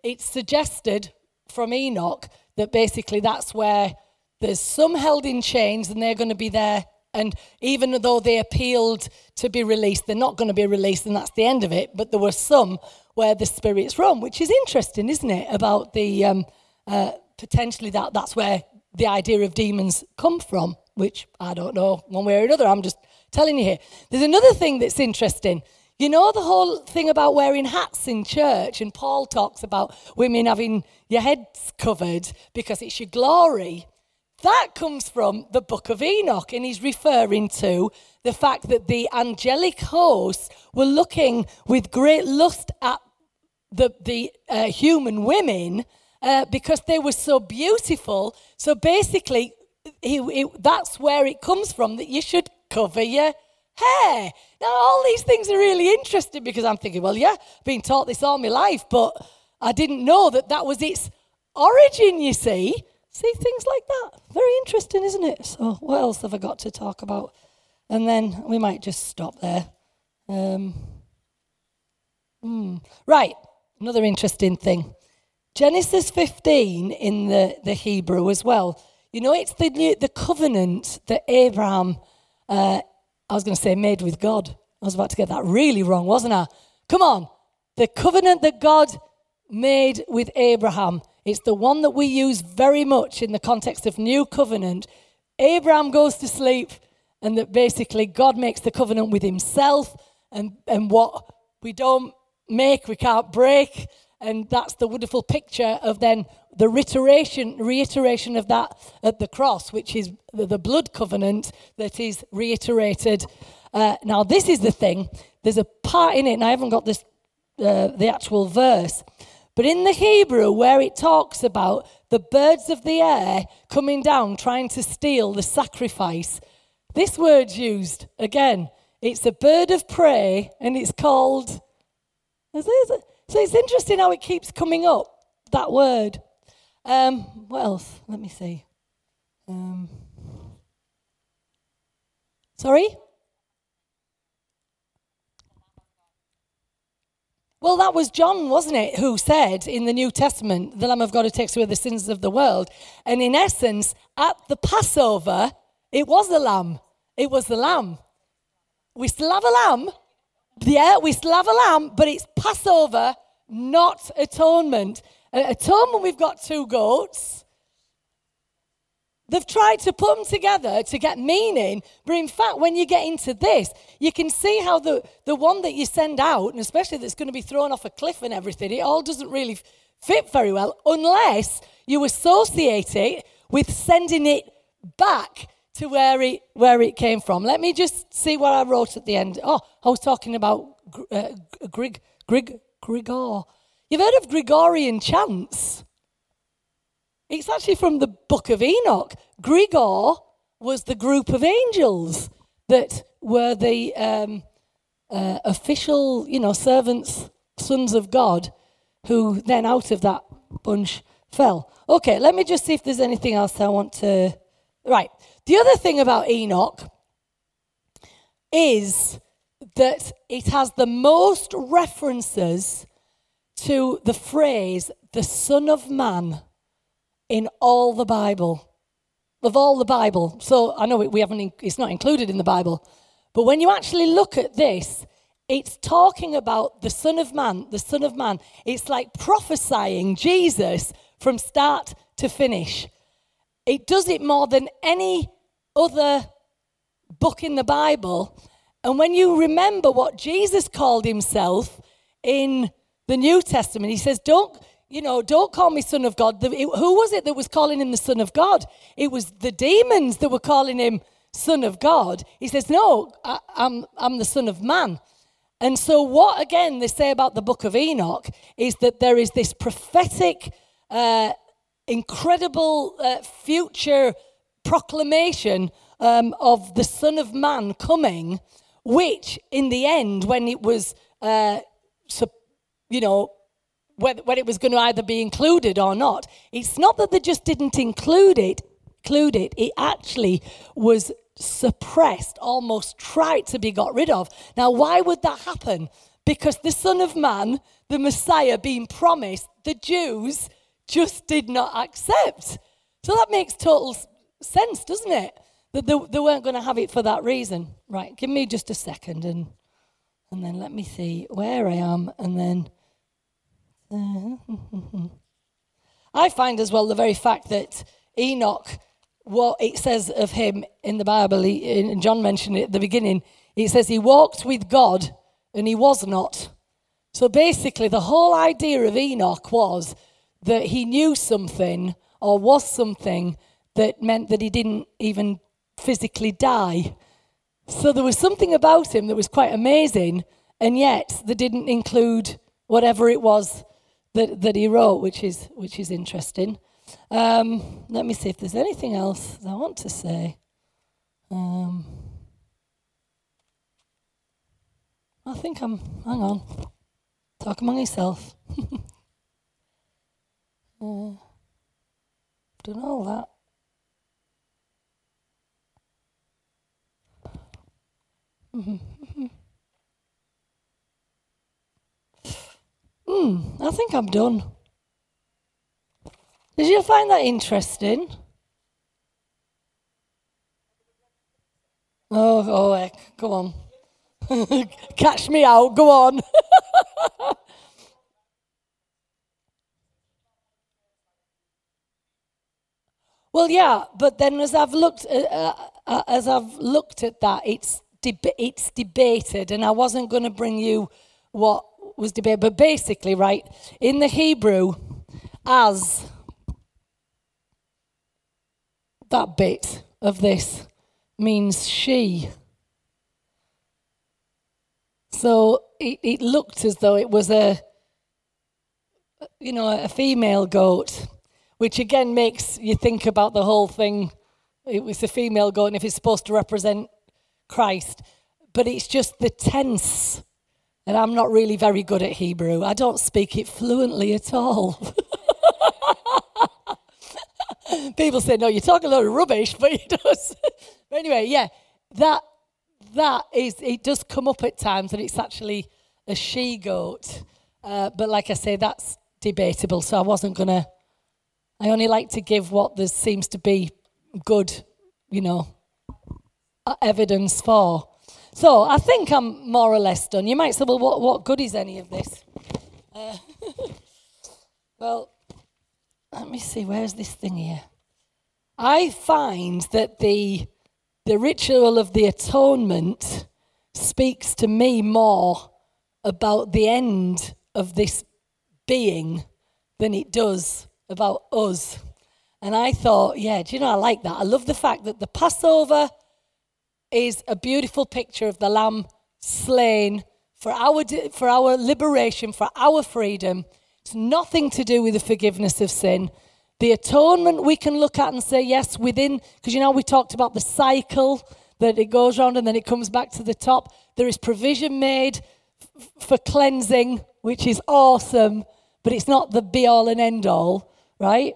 it's suggested from Enoch that basically that's where there's some held in chains and they're going to be there. And even though they appealed to be released, they're not going to be released, and that's the end of it. But there were some where the spirits roam, which is interesting, isn't it? About the um, uh, potentially that that's where the idea of demons come from, which I don't know one way or another. I'm just telling you here. There's another thing that's interesting. You know the whole thing about wearing hats in church, and Paul talks about women having your heads covered because it's your glory. That comes from the book of Enoch, and he's referring to the fact that the angelic hosts were looking with great lust at the, the uh, human women uh, because they were so beautiful. So basically, he, he, that's where it comes from that you should cover your hair. Now, all these things are really interesting because I'm thinking, well, yeah, I've been taught this all my life, but I didn't know that that was its origin, you see. See things like that. Very interesting, isn't it? So, what else have I got to talk about? And then we might just stop there. Um, hmm. Right, another interesting thing. Genesis 15 in the, the Hebrew as well. You know, it's the, the covenant that Abraham uh, I was going to say made with God. I was about to get that really wrong, wasn't I? Come on. The covenant that God made with Abraham, it's the one that we use very much in the context of new covenant. Abraham goes to sleep, and that basically God makes the covenant with himself, and, and what we don't make, we can't break. And that's the wonderful picture of then the reiteration, reiteration of that at the cross, which is the, the blood covenant that is reiterated. Uh, now, this is the thing. There's a part in it, and I haven't got this, uh, the actual verse, but in the Hebrew, where it talks about the birds of the air coming down trying to steal the sacrifice, this word's used again. It's a bird of prey, and it's called. So it's interesting how it keeps coming up, that word. Um, what else? Let me see. Um, sorry? Well, that was John, wasn't it, who said in the New Testament, the Lamb of God who takes away the sins of the world. And in essence, at the Passover, it was the lamb. It was the lamb. We still have a lamb. Yeah, we still have a lamb, but it's Passover, not atonement. At atonement, we've got two goats. They've tried to put them together to get meaning, but in fact, when you get into this, you can see how the, the one that you send out, and especially that's going to be thrown off a cliff and everything, it all doesn't really fit very well unless you associate it with sending it back to where it, where it came from. Let me just see what I wrote at the end. Oh, I was talking about uh, Grig, Grig, Grigor. You've heard of Gregorian chants? It's actually from the book of Enoch. Grigor was the group of angels that were the um, uh, official, you know, servants, sons of God, who then out of that bunch fell. Okay, let me just see if there's anything else I want to. Right. The other thing about Enoch is that it has the most references to the phrase, the Son of Man, in all the Bible. Of all the Bible. So I know we haven't, it's not included in the Bible. But when you actually look at this, it's talking about the Son of Man, the Son of Man. It's like prophesying Jesus from start to finish. It does it more than any other book in the Bible. And when you remember what Jesus called himself in the New Testament, he says, Don't, you know, don't call me Son of God. The, it, who was it that was calling him the Son of God? It was the demons that were calling him Son of God. He says, No, I, I'm, I'm the Son of Man. And so, what again they say about the book of Enoch is that there is this prophetic, uh, incredible uh, future proclamation um, of the Son of Man coming, which in the end, when it was, uh, you know, when, when it was going to either be included or not, it's not that they just didn't include it, include it. It actually was suppressed, almost tried to be got rid of. Now, why would that happen? Because the Son of Man, the Messiah being promised, the Jews just did not accept. So that makes total sense, doesn't it? That they, they weren't going to have it for that reason. Right, give me just a second and and then let me see where I am and then Mm-hmm. I find as well the very fact that Enoch, what it says of him in the Bible, he, and John mentioned it at the beginning, it says he walked with God and he was not. So basically, the whole idea of Enoch was that he knew something or was something that meant that he didn't even physically die. So there was something about him that was quite amazing, and yet they didn't include whatever it was that, that he wrote, which is, which is interesting. Um, let me see if there's anything else I want to say. Um, I think I'm, hang on, talk among yourself. uh, don't know that. Mm-hmm. Hmm, I think I'm done. Did you find that interesting? Oh, oh, heck. go on. Catch me out, go on. well, yeah, but then as I've looked, uh, uh, uh as I've looked at that, it's deb- it's debated, and I wasn't going to bring you what was debated. But basically, right, in the Hebrew, as that bit of this means she. So it, it looked as though it was a, you know, a female goat, which again makes you think about the whole thing. It was a female goat, and if it's supposed to represent Christ, but it's just the tense and I'm not really very good at Hebrew. I don't speak it fluently at all. People say, no, you talk a lot of rubbish, but he does. but anyway, yeah, that that is it does come up at times and it's actually a she goat. Uh, but like I say, that's debatable. So I wasn't gonna I only like to give what there seems to be good, you know, evidence for. So I think I'm more or less done. You might say, well, what, what good is any of this? Uh, well, let me see, where's this thing here? I find that the, the ritual of the atonement speaks to me more about the end of this being than it does about us. And I thought, yeah, do you know, I like that. I love the fact that the Passover is a beautiful picture of the Lamb slain for our, for our liberation, for our freedom. It's nothing to do with the forgiveness of sin. The atonement we can look at and say, yes, within, because you know, we talked about the cycle that it goes round and then it comes back to the top. There is provision made f- for cleansing, which is awesome, but it's not the be all and end all, right?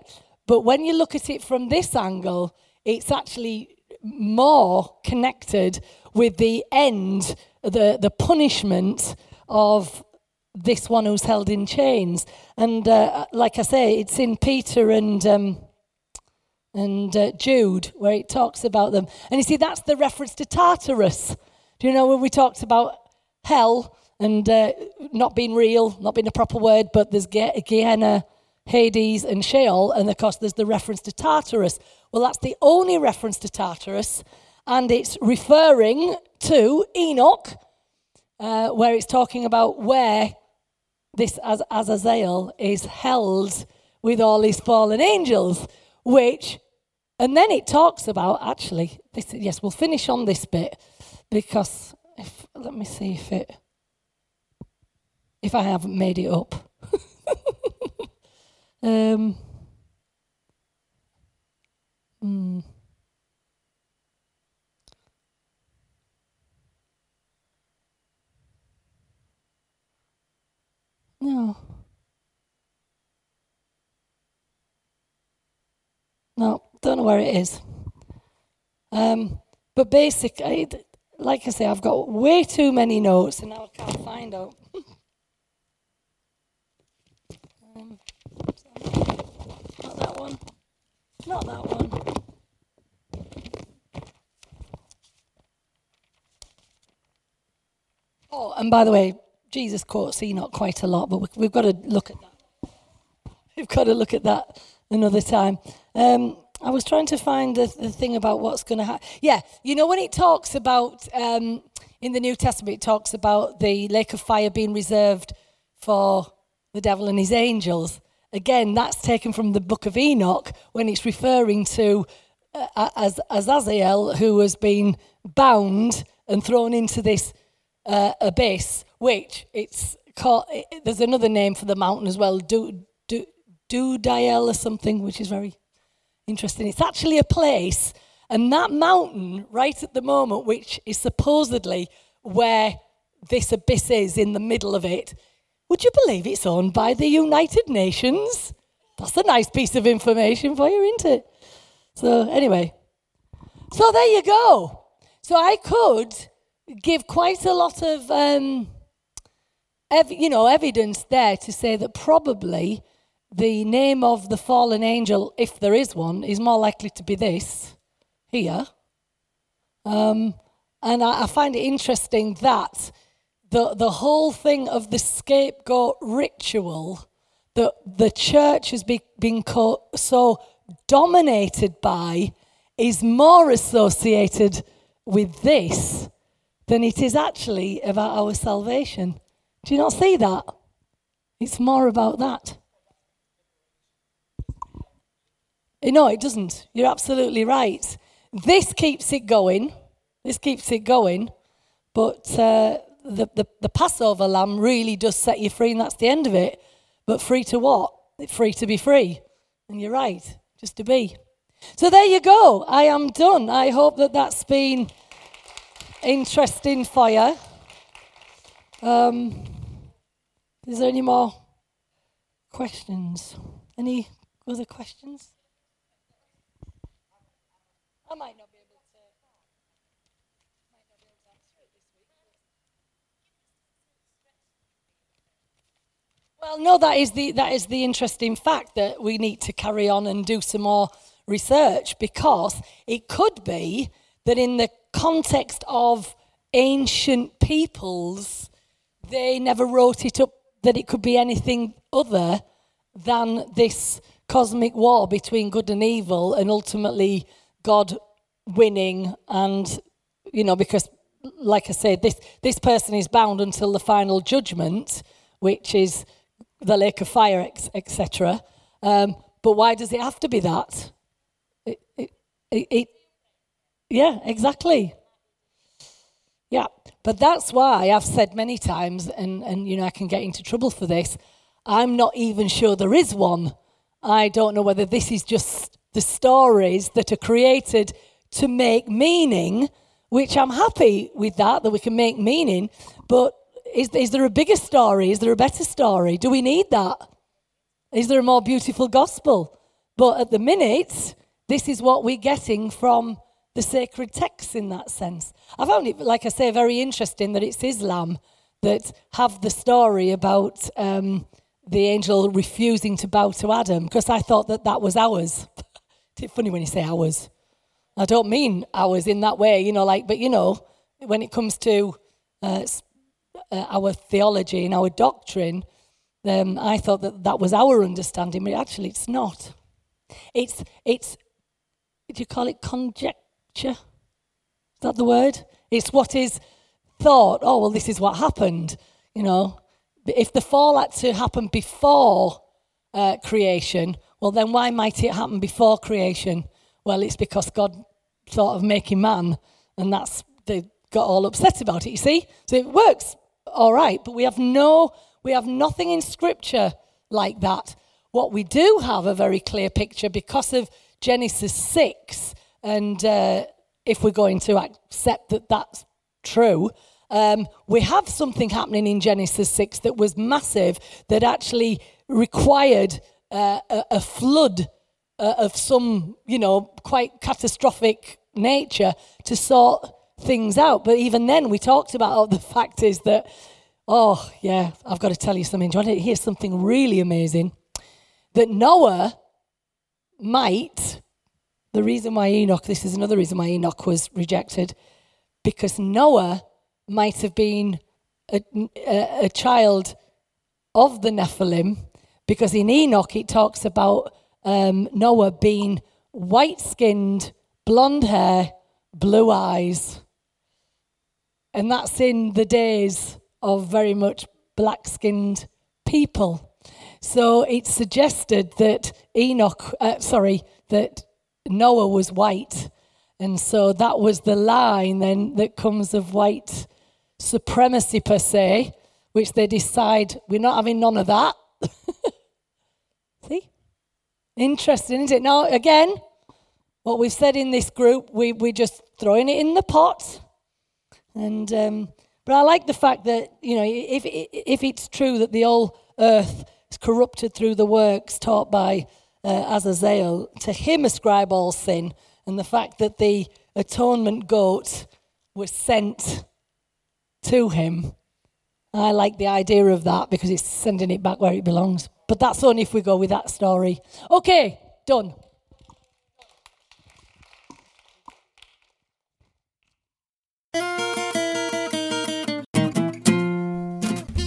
But when you look at it from this angle, it's actually more connected with the end, the, the punishment of this one who's held in chains. And uh, like I say, it's in Peter and. Um, and uh, Jude, where it talks about them. And you see, that's the reference to Tartarus. Do you know when we talked about hell and uh, not being real, not being a proper word, but there's Gehenna, Hades, and Sheol, and of course there's the reference to Tartarus. Well, that's the only reference to Tartarus, and it's referring to Enoch, uh, where it's talking about where this Azazel is held with all his fallen angels, which, and then it talks about actually, this, yes, we'll finish on this bit because if, let me see if it, if I haven't made it up. um, Mm. No. No, don't know where it is. Um, but basically, like I say, I've got way too many notes and now I can't find out. um, not that one. Not that one. Oh, and by the way, Jesus quotes Enoch quite a lot, but we've got to look at that. We've got to look at that another time. Um, I was trying to find the, the thing about what's going to happen. Yeah, you know, when it talks about, um, in the New Testament, it talks about the lake of fire being reserved for the devil and his angels. Again, that's taken from the book of Enoch when it's referring to uh, as Azazel, who has been bound and thrown into this uh, abyss, which it's called, it, there's another name for the mountain as well, Do Do Dudael or something, which is very interesting. It's actually a place, and that mountain right at the moment, which is supposedly where this abyss is in the middle of it, would you believe it's owned by the United Nations? That's a nice piece of information for you, isn't it? So, anyway, so there you go. So, I could give quite a lot of, um, ev- you know, evidence there to say that probably the name of the fallen angel, if there is one, is more likely to be this here. Um, and I, I, find it interesting that the, the whole thing of the scapegoat ritual that the church has be, been co- so dominated by is more associated with this than it is actually about our salvation. Do you not see that? It's more about that. No, it doesn't. You're absolutely right. This keeps it going. This keeps it going. But uh, the, the, the Passover lamb really does set you free, and that's the end of it. But free to what? Free to be free. And you're right, just to be. So there you go. I am done. I hope that that's been interesting for you. Um, is there any more questions? Any other questions? I might not be able to. Might not be able to answer it this week. Well, no, that is the that is the interesting fact that we need to carry on and do some more research because it could be that in the context of ancient peoples, they never wrote it up that it could be anything other than this cosmic war between good and evil, and ultimately God winning. And, you know, because, like I said, this, this person is bound until the final judgment, which is the lake of fire, etc. Um, but why does it have to be that? It, it, it, yeah, exactly. Yeah, but that's why I've said many times, and, and you know, I can get into trouble for this. I'm not even sure there is one. I don't know whether this is just the stories that are created to make meaning, which I'm happy with that, that we can make meaning. But is, is there a bigger story? Is there a better story? Do we need that? Is there a more beautiful gospel? But at the minute, this is what we're getting from the sacred texts in that sense. I found it, like I say, very interesting that it's Islam that have the story about um, the angel refusing to bow to Adam, because I thought that that was ours. it's funny when you say ours. I don't mean ours in that way, you know, like, but you know, when it comes to uh, uh, our theology and our doctrine, um, I thought that that was our understanding, but actually it's not. It's, it's, do you call it conjecture? Is that the word? It's what is thought. Oh, well, this is what happened. You know, if the fall had to happen before uh, creation, well, then why might it happen before creation? Well, it's because God thought of making man, and that's they got all upset about it. You see, so it works all right, but we have no, we have nothing in Scripture like that. What we do have a very clear picture because of Genesis six and uh, if we're going to accept that that's true, um, we have something happening in Genesis 6 that was massive, that actually required uh, a, a, flood uh, of some, you know, quite catastrophic nature to sort things out. But even then, we talked about oh, the fact is that, oh, yeah, I've got to tell you something. Do you want to hear something really amazing? That Noah might, the reason why Enoch, this is another reason why Enoch was rejected, because Noah might have been a, a, a child of the Nephilim, because in Enoch it talks about um, Noah being white skinned, blonde hair, blue eyes. And that's in the days of very much black skinned people. So it suggested that Enoch, uh, sorry, that Noah was white. And so that was the line then that comes of white supremacy per se, which they decide we're not having none of that. See? Interesting, isn't it? Now, again, what we've said in this group, we, we're just throwing it in the pot. And, um, but I like the fact that, you know, if, if it's true that the whole earth is corrupted through the works taught by uh, Azazel, to him ascribe all sin, and the fact that the atonement goat was sent to him. I like the idea of that because it's sending it back where it belongs. But that's only if we go with that story. Okay, done.